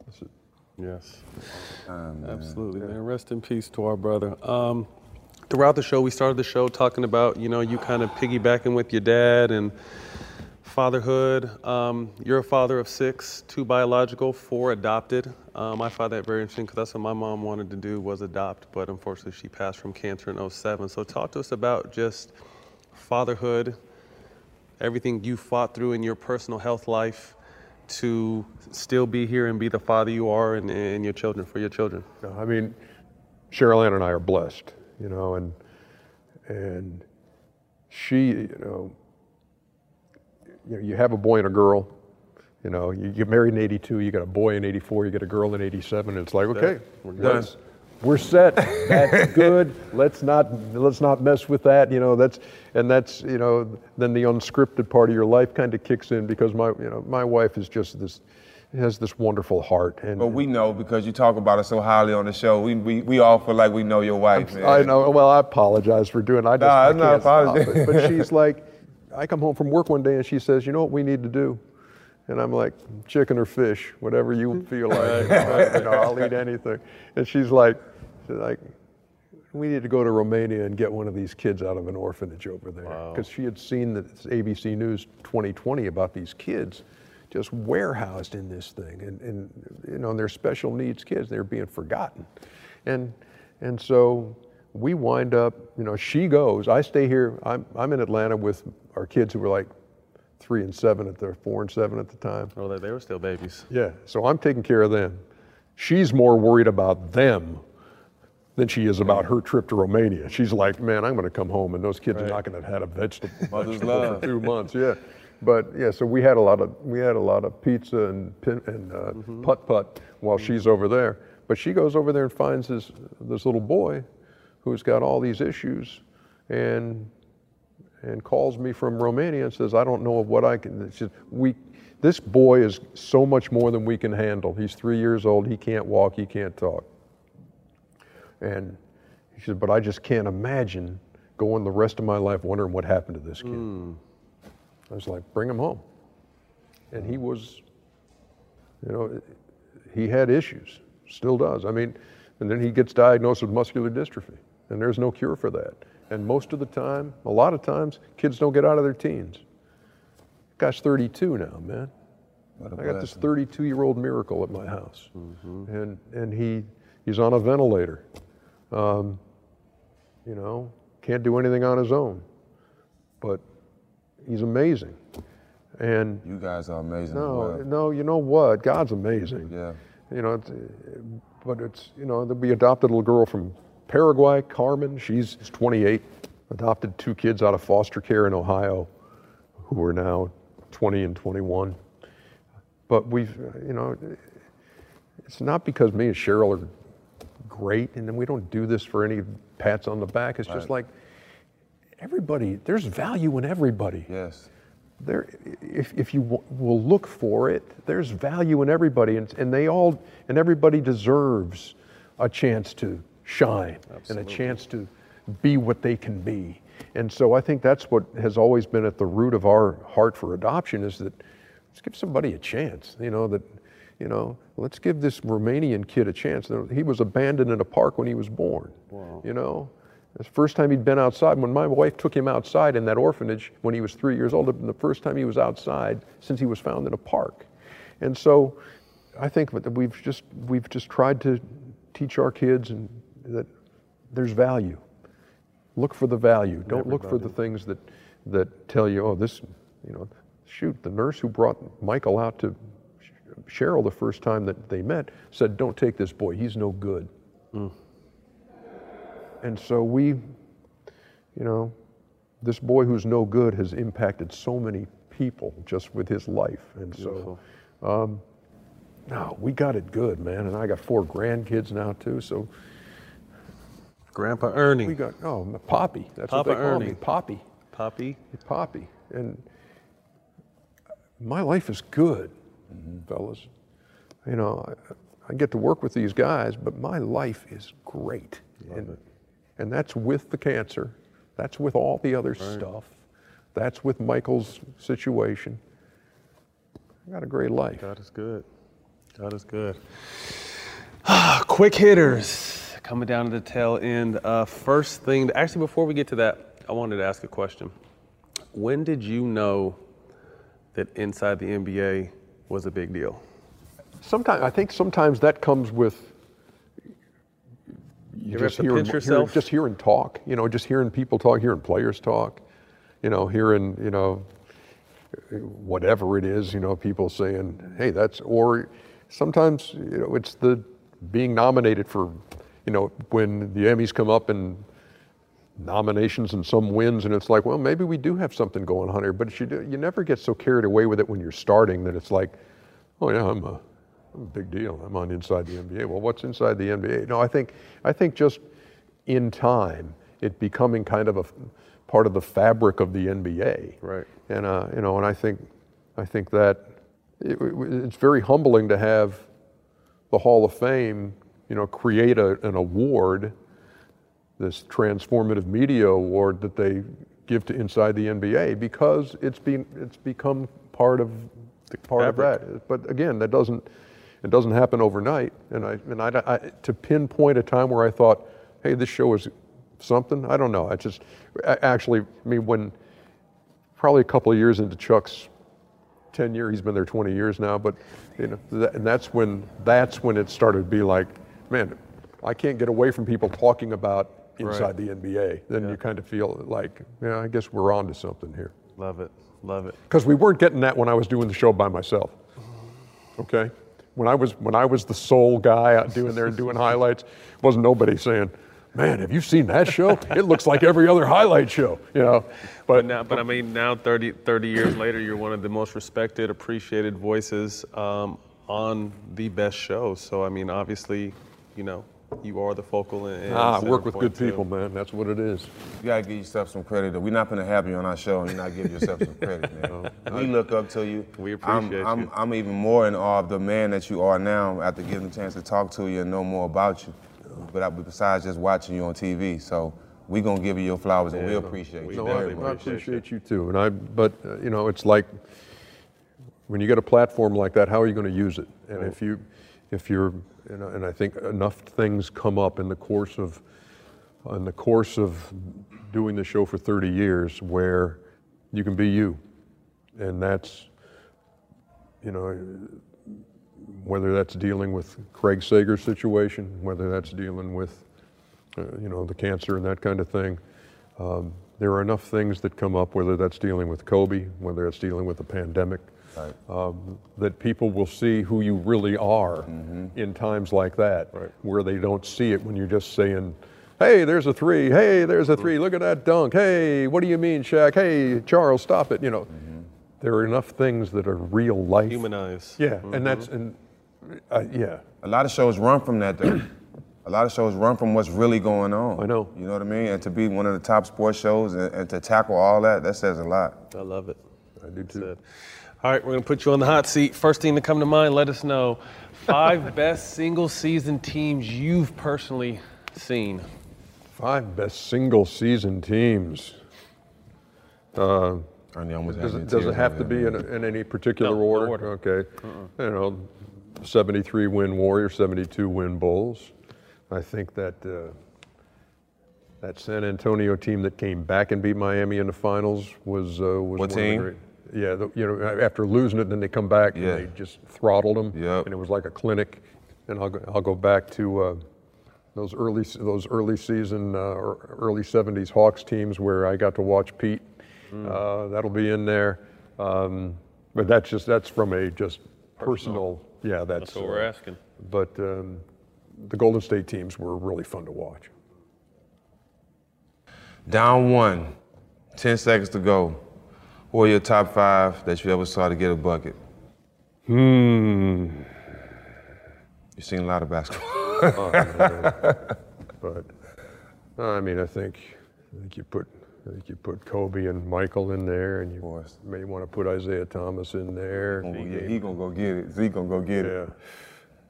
this is Yes. Absolutely, man. Rest in peace to our brother. Um, throughout the show, we started the show talking about, you know, you kind of piggybacking with your dad and fatherhood. Um, you're a father of six, two biological, four adopted. Um, I find that very interesting because that's what my mom wanted to do was adopt, but unfortunately she passed from cancer in 07. So talk to us about just fatherhood, everything you fought through in your personal health life to still be here and be the father you are and, and your children for your children. I mean, Cheryl Ann and I are blessed, you know, and and she, you know, you, know, you have a boy and a girl. You know, you get married in '82, you got a boy in '84, you get a girl in '87, and it's like, okay, We're done. We're set. That's good. Let's not let's not mess with that. You know, that's and that's you know then the unscripted part of your life kind of kicks in because my you know my wife is just this has this wonderful heart and But we know because you talk about it so highly on the show. We we, we all feel like we know your wife. I know. Well, I apologize for doing. I just Nah, I can't stop But she's like, I come home from work one day and she says, "You know what we need to do?" And I'm like, "Chicken or fish, whatever you feel like. you know, I'll eat anything." And she's like, she's like, "We need to go to Romania and get one of these kids out of an orphanage over there." Because she had seen the ABC News 2020 about these kids just warehoused in this thing, and, and you know, they're special needs kids. They're being forgotten, and and so we wind up. You know, she goes. I stay here. I'm I'm in Atlanta with our kids who were like three and seven at the four and seven at the time. Oh, they, they were still babies. Yeah, so I'm taking care of them. She's more worried about them than she is about her trip to Romania. She's like, man, I'm going to come home and those kids are not going to have had a vegetable, Mother's vegetable for two months. Yeah, but yeah, so we had a lot of we had a lot of pizza and pin, and uh, putt putt while she's over there. But she goes over there and finds this this little boy who's got all these issues, and and calls me from Romania and says, I don't know of what I can. Said, we, this boy is so much more than we can handle. He's three years old. He can't walk. He can't talk. And he said, but I just can't imagine going the rest of my life wondering what happened to this kid. Hmm. I was like, bring him home. and he was, you know, he had issues, still does. I mean, and then he gets diagnosed with muscular dystrophy, and there's no cure for that. And most of the time, a lot of times, kids don't get out of their teens. Guy's 32 now, man. I got this 32 year old miracle at my house, and and he he's on a ventilator. Um, you know, can't do anything on his own, but he's amazing. And you guys are amazing. No, well. no, you know what? God's amazing. Yeah. You know, it's, but it's you know, we adopted a little girl from Paraguay, Carmen. She's 28. Adopted two kids out of foster care in Ohio, who are now 20 and 21. But we've, you know, it's not because me and Cheryl are great, and then we don't do this for any pats on the back. It's just like everybody. There's value in everybody. Yes. There, if, if you w- will look for it, there's value in everybody, and, and they all, and everybody deserves a chance to shine and a chance to be what they can be. And so I think that's what has always been at the root of our heart for adoption is that let's give somebody a chance. You know that, you know, let's give this Romanian kid a chance. He was abandoned in a park when he was born. You know, the first time he'd been outside, when my wife took him outside in that orphanage when he was three years old, the first time he was outside since he was found in a park. And so I think that we've just, we've just tried to teach our kids and that there's value. Look for the value. Don't look for the things that, that tell you, oh, this, you know, shoot, the nurse who brought Michael out to Cheryl the first time that they met said, don't take this boy, he's no good. And so we, you know, this boy who's no good has impacted so many people just with his life. And so, um, no, we got it good, man. And I got four grandkids now too. So Grandpa Ernie. we got oh Poppy. That's Papa what they call me, Poppy. Poppy. Poppy. And my life is good, fellas. You know, I, I get to work with these guys, but my life is great. and, and that's with the cancer. That's with all the other stuff. That's with Michael's situation. I got a great life. God is good. God is good. Quick hitters. Coming down to the tail end. Uh, first thing, actually, before we get to that, I wanted to ask a question. When did you know that inside the NBA was a big deal? Sometimes I think sometimes that comes with You have hearing, hearing- yourself? just hearing talk. You know, just hearing people talk, hearing players talk. You know, hearing you know whatever it is. You know, people saying, "Hey, that's," or sometimes you know it's the being nominated for. You know, when the Emmys come up and nominations and some wins, and it's like, well, maybe we do have something going on here. But you do, you never get so carried away with it when you're starting that it's like, oh yeah, I'm a, I'm a big deal. I'm on inside the NBA. Well, what's inside the NBA? No, I think I think just in time, it becoming kind of a part of the fabric of the NBA. Right. And uh, you know, and I think I think that it, it- it's very humbling to have the Hall of Fame, you know, create a, an award, this transformative media award that they give to Inside the NBA because it's been it's become part of part of that. But again, that doesn't it doesn't happen overnight. And I and I, I to pinpoint a time where I thought, hey, this show is something. I don't know. I just a- actually, I mean, when probably a couple of years into Chuck's tenure, he's been there 20 years now, but you know, that, and that's when that's when it started to be like, man, I can't get away from people talking about inside the NBA. Then you kind of feel like, yeah, I guess we're on to something here. Love it. Love it. Because we weren't getting that when I was doing the show by myself. Okay? When I was when I was the sole guy out doing there and doing highlights, wasn't nobody saying, Man, have you seen that show? It looks like every other highlight show, you know. But now, but I mean, now 30, 30 years later, you're one of the most respected, appreciated voices um, on the best show. So I mean, obviously, you know, you are the focal and, and Ah, I work with good too. people, man. That's what it is. You gotta give yourself some credit. We're not gonna have you on our show and you not give yourself some credit, man. we look up to you. We I'm, appreciate I'm, you. I'm even more in awe of the man that you are now after getting a chance to talk to you and know more about you. But I, besides just watching you on TV, so we're gonna give you your flowers and we appreciate you No, very I, I appreciate you too. And I, but uh, you know, it's like when you get a platform like that, how are you going to use it? And if you, if you're, and I think enough things come up in the course of, in the course of doing the show for 30 years where you can be you, and that's, you know, whether that's dealing with Craig Sager's situation, whether that's dealing with, uh, you know, the cancer and that kind of thing. Um, there are enough things that come up, whether that's dealing with Kobe, whether it's dealing with the pandemic, um, that people will see who you really are in times like that, where they don't see it when you're just saying, hey, there's a three, hey, there's a three, look at that dunk, hey, what do you mean, Shaq? Hey, Charles, stop it, you know. There are enough things that are real life. Humanize. Yeah, and that's, and, uh, yeah. A lot of shows run from that though. a lot of shows run from what's really going on. I know. You know what I mean? And to be one of the top sports shows and, and to tackle all that, that says a lot. I love it. I do too. All right, we're going to put you on the hot seat. First thing to come to mind, let us know. Five best single season teams you've personally seen. Five best single season teams. Uh, Ernie almost does it, does it have to be in, man. in any particular No, no order? order. Okay. You know, 73 win Warriors, 72 win Bulls. I think that uh, that San Antonio team that came back and beat Miami in the finals was uh, was What one of the team? Great- yeah, the, you know, after losing it, then they come back Yeah. and they just throttled them, Yep. and it was like a clinic. And I'll go, I'll go back to uh, those early those early season uh, or early '70s Hawks teams where I got to watch Pete. Uh, that'll be in there, um, but that's just that's from a just personal. yeah, that's, That's what we're uh, asking. But um, the Golden State teams were really fun to watch. Down one, 10 seconds to go. Who are your top five that you ever saw to get a bucket? Hmm. You've seen a lot of basketball. Oh, but I mean, I think I think you put I think you put Kobe and Michael in there, and you may want to put Isiah Thomas in there. Oh, yeah, he gonna go get it. Zeke gonna go get Yeah. it.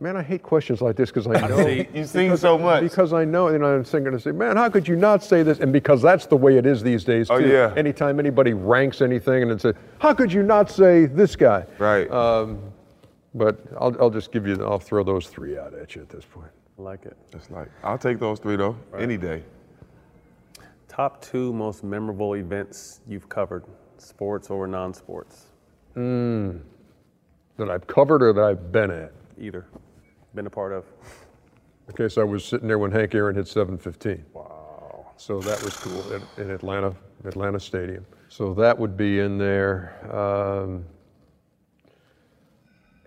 Man, I hate questions like this because I know see. You've seen because- so much. Because I know, you know, I'm thinking to say, man, how could you not say this? And because that's the way it is these days. Oh, yeah. Anytime anybody ranks anything and then say, how could you not say this guy? Right. Um, but I'll, I'll just give you, I'll throw those three out at you at this point. I like it. It's like I'll take those three though, any day. Top two most memorable events you've covered, sports or non sports? Mm. That I've covered or that I've been at. Either. Been a part of. Okay, so I was sitting there when Hank Aaron hit 715. Wow. So that was cool in, in Atlanta, Atlanta Stadium. So that would be in there. Um,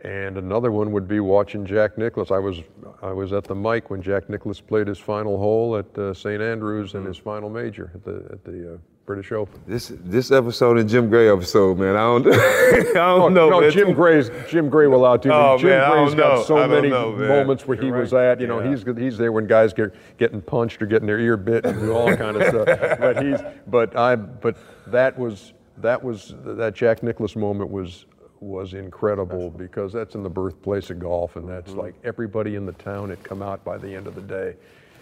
and another one would be watching Jack Nicklaus. I was I was at the mic when Jack Nicklaus played his final hole at uh, St. Andrews in his final major at the at the uh, British Open. This this episode and Jim Gray episode, man. I don't I don't know. no. Jim Gray's Jim Gray will out to me. Oh, Jim man, Gray's got know. so many know, moments where he You're was right. at. You know, Yeah. he's he's there when guys get getting punched or getting their ear bit and do all kind of stuff. But he's but I but that was that was that Jack Nicklaus moment was was incredible because that's in the birthplace of golf and that's like everybody in the town had come out by the end of the day,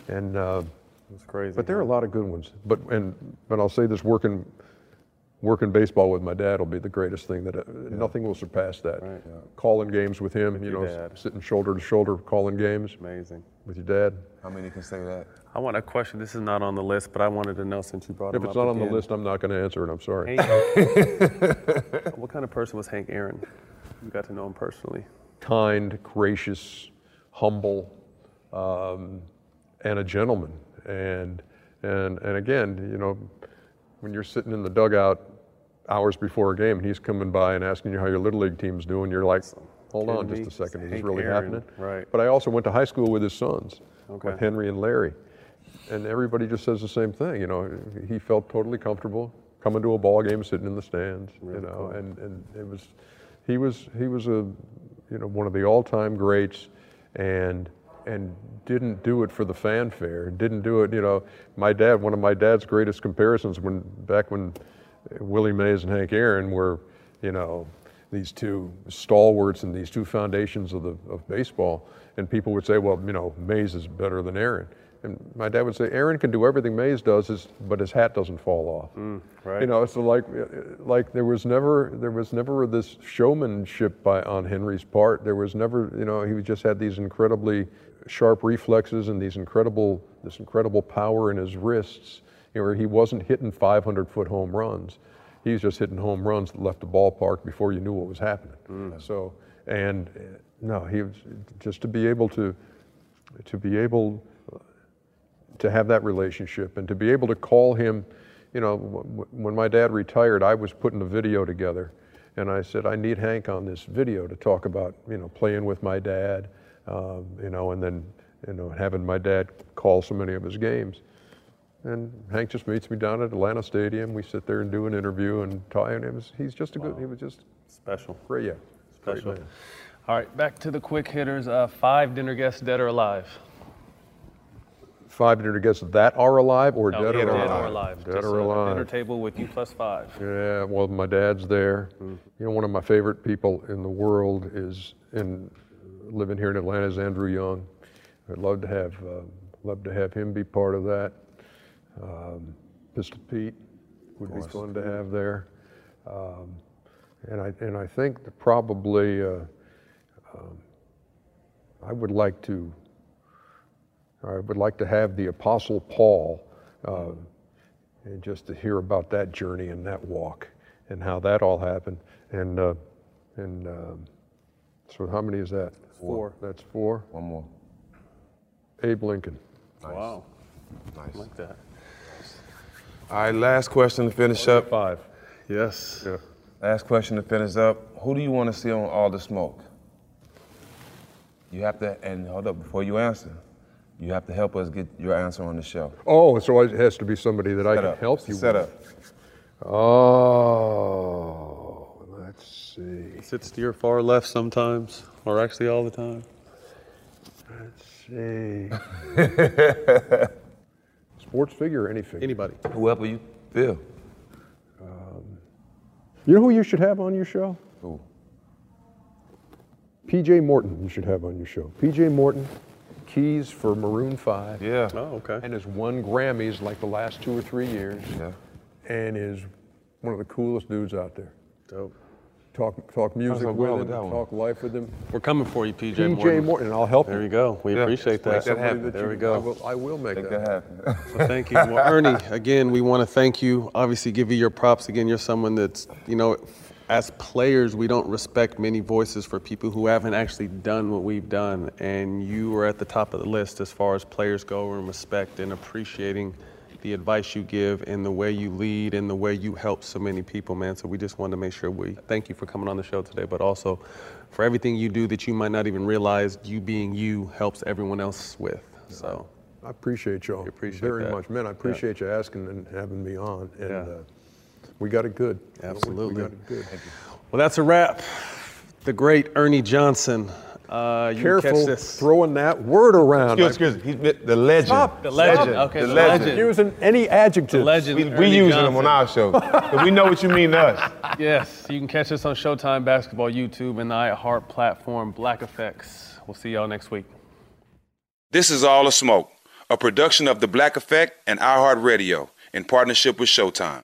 and. Uh, It's crazy. but there are a lot of good ones. But and but I'll say this: working working baseball with my dad will be the greatest thing that uh, nothing will surpass that. Calling games with him, you know, dad. sitting shoulder to shoulder calling games Amazing. with your dad. How many can say that? I want a question. This is not on the list, but I wanted to know since you brought it up. If it's up not on the list, I'm not going to answer it. I'm sorry. Hank- what kind of person was Hank Aaron? You got to know him personally. kind, gracious, humble, um, and a gentleman. And and and again, you know, when you're sitting in the dugout hours before a game, and he's coming by and asking you how your little league team's doing, you're like, hold on just a second, is this really Aaron, happening? right. But I also went to high school with his sons, Okay. with Henry and Larry, and everybody just says the same thing. You know, he felt totally comfortable coming to a ball game, sitting in the stands. you know, and and it was, he was he was a, you know, one of the all-time greats, and and didn't do it for the fanfare. Didn't do it. You know, my dad. One of my dad's greatest comparisons when back when Willie Mays and Hank Aaron were, you know, these two stalwarts and these two foundations of the of baseball. And people would say, well, you know, Mays is better than Aaron. and my dad would say, Aaron can do everything Mays does, is, but his hat doesn't fall off. Mm, right. You know, so like, like there was never, there was never this showmanship by on Henry's part. There was never, you know, he just had these incredibly sharp reflexes and these incredible, this incredible power in his wrists. You know, where he wasn't hitting 500 foot home runs. He was just hitting home runs that left the ballpark before you knew what was happening. So, and uh, no, he was just to be able to, to be able to have that relationship and to be able to call him, you know, when my dad retired, I was putting a video together and I said, I need Hank on this video to talk about, you know, playing with my dad, um, you know, and then, you know, having my dad call so many of his games. And Hank just meets me down at Atlanta Stadium. We sit there and do an interview and talk, and it was, he's just a good, he was just special. Great, yeah. Great Special. man. All right, back to the quick hitters. Uh, five dinner guests, dead or alive. Five dinner guests that are alive or No, dead, dead or or alive? alive. Dead Just or alive. Dinner table with you plus five. Yeah, well, my dad's there. You know, one of my favorite people in the world is in living here in Atlanta is Andrew Young. I'd love to have uh, love to have him be part of that. Um, Pistol Pete would be fun to have there. Um, and I and I think that probably uh, um, I would like to I would like to have the Apostle Paul. Uh, and just to hear about that journey and that walk and how that all happened. And uh, and um, so how many is that? Four. That's four. One more. Abe Lincoln. Wow. Nice. I like that. All right, last question to finish up. Five. Yes. Yeah. Last question to finish up. Who do you want to see on All the Smoke? You have to, and hold up, before you answer, you have to help us get your answer on the show. Oh, so it has to be somebody that I can up. help you Set with. up. Oh, let's see. Sits to your far left sometimes, or actually all the time. Let's see. Sports figure or any figure? Anybody. Whoever you feel. Um, you know who you should have on your show? Who? PJ Morton, you should have on your show. PJ Morton, keys for Maroon 5. Yeah. Oh, okay. And has won Grammys like the last two or three years. Yeah. And is one of the coolest dudes out there. Dope. Talk talk music with that him, with that one? talk life with him. We're coming for you, PJ, PJ Morton. Morton, I'll help you. There you go. We Yeah. appreciate Make that. that happen. That There you- we go. I will, I will make Make that that happen. happen. Well, thank you. Well, Ernie, again, we want to thank you. Obviously, give you your props. Again, you're someone that's, you know, as players, we don't respect many voices for people who haven't actually done what we've done. And you are at the top of the list as far as players go and respect and appreciating the advice you give and the way you lead and the way you help so many people, man. So we just wanted to make sure we thank you for coming on the show today, but also for everything you do that you might not even realize you being you helps everyone else with. So. I appreciate y'all appreciate very that. much. Man, I appreciate you asking and having me on. And Yeah. uh, we got it good. Absolutely. We got it good. Well, that's a wrap. The great Ernie Johnson. Uh, you Careful catch this. throwing that word around. Excuse, excuse me. He's the legend. Stop. The legend. Okay, The the legend. legend. Using any adjective. The legend. We, we Ernie using him on our show. we know what you mean to us. Yes, you can catch us on Showtime Basketball, YouTube, and the iHeart platform, Black Effects. We'll see y'all next week. This is All a Smoke, a production of The Black Effect and iHeartRadio in partnership with Showtime.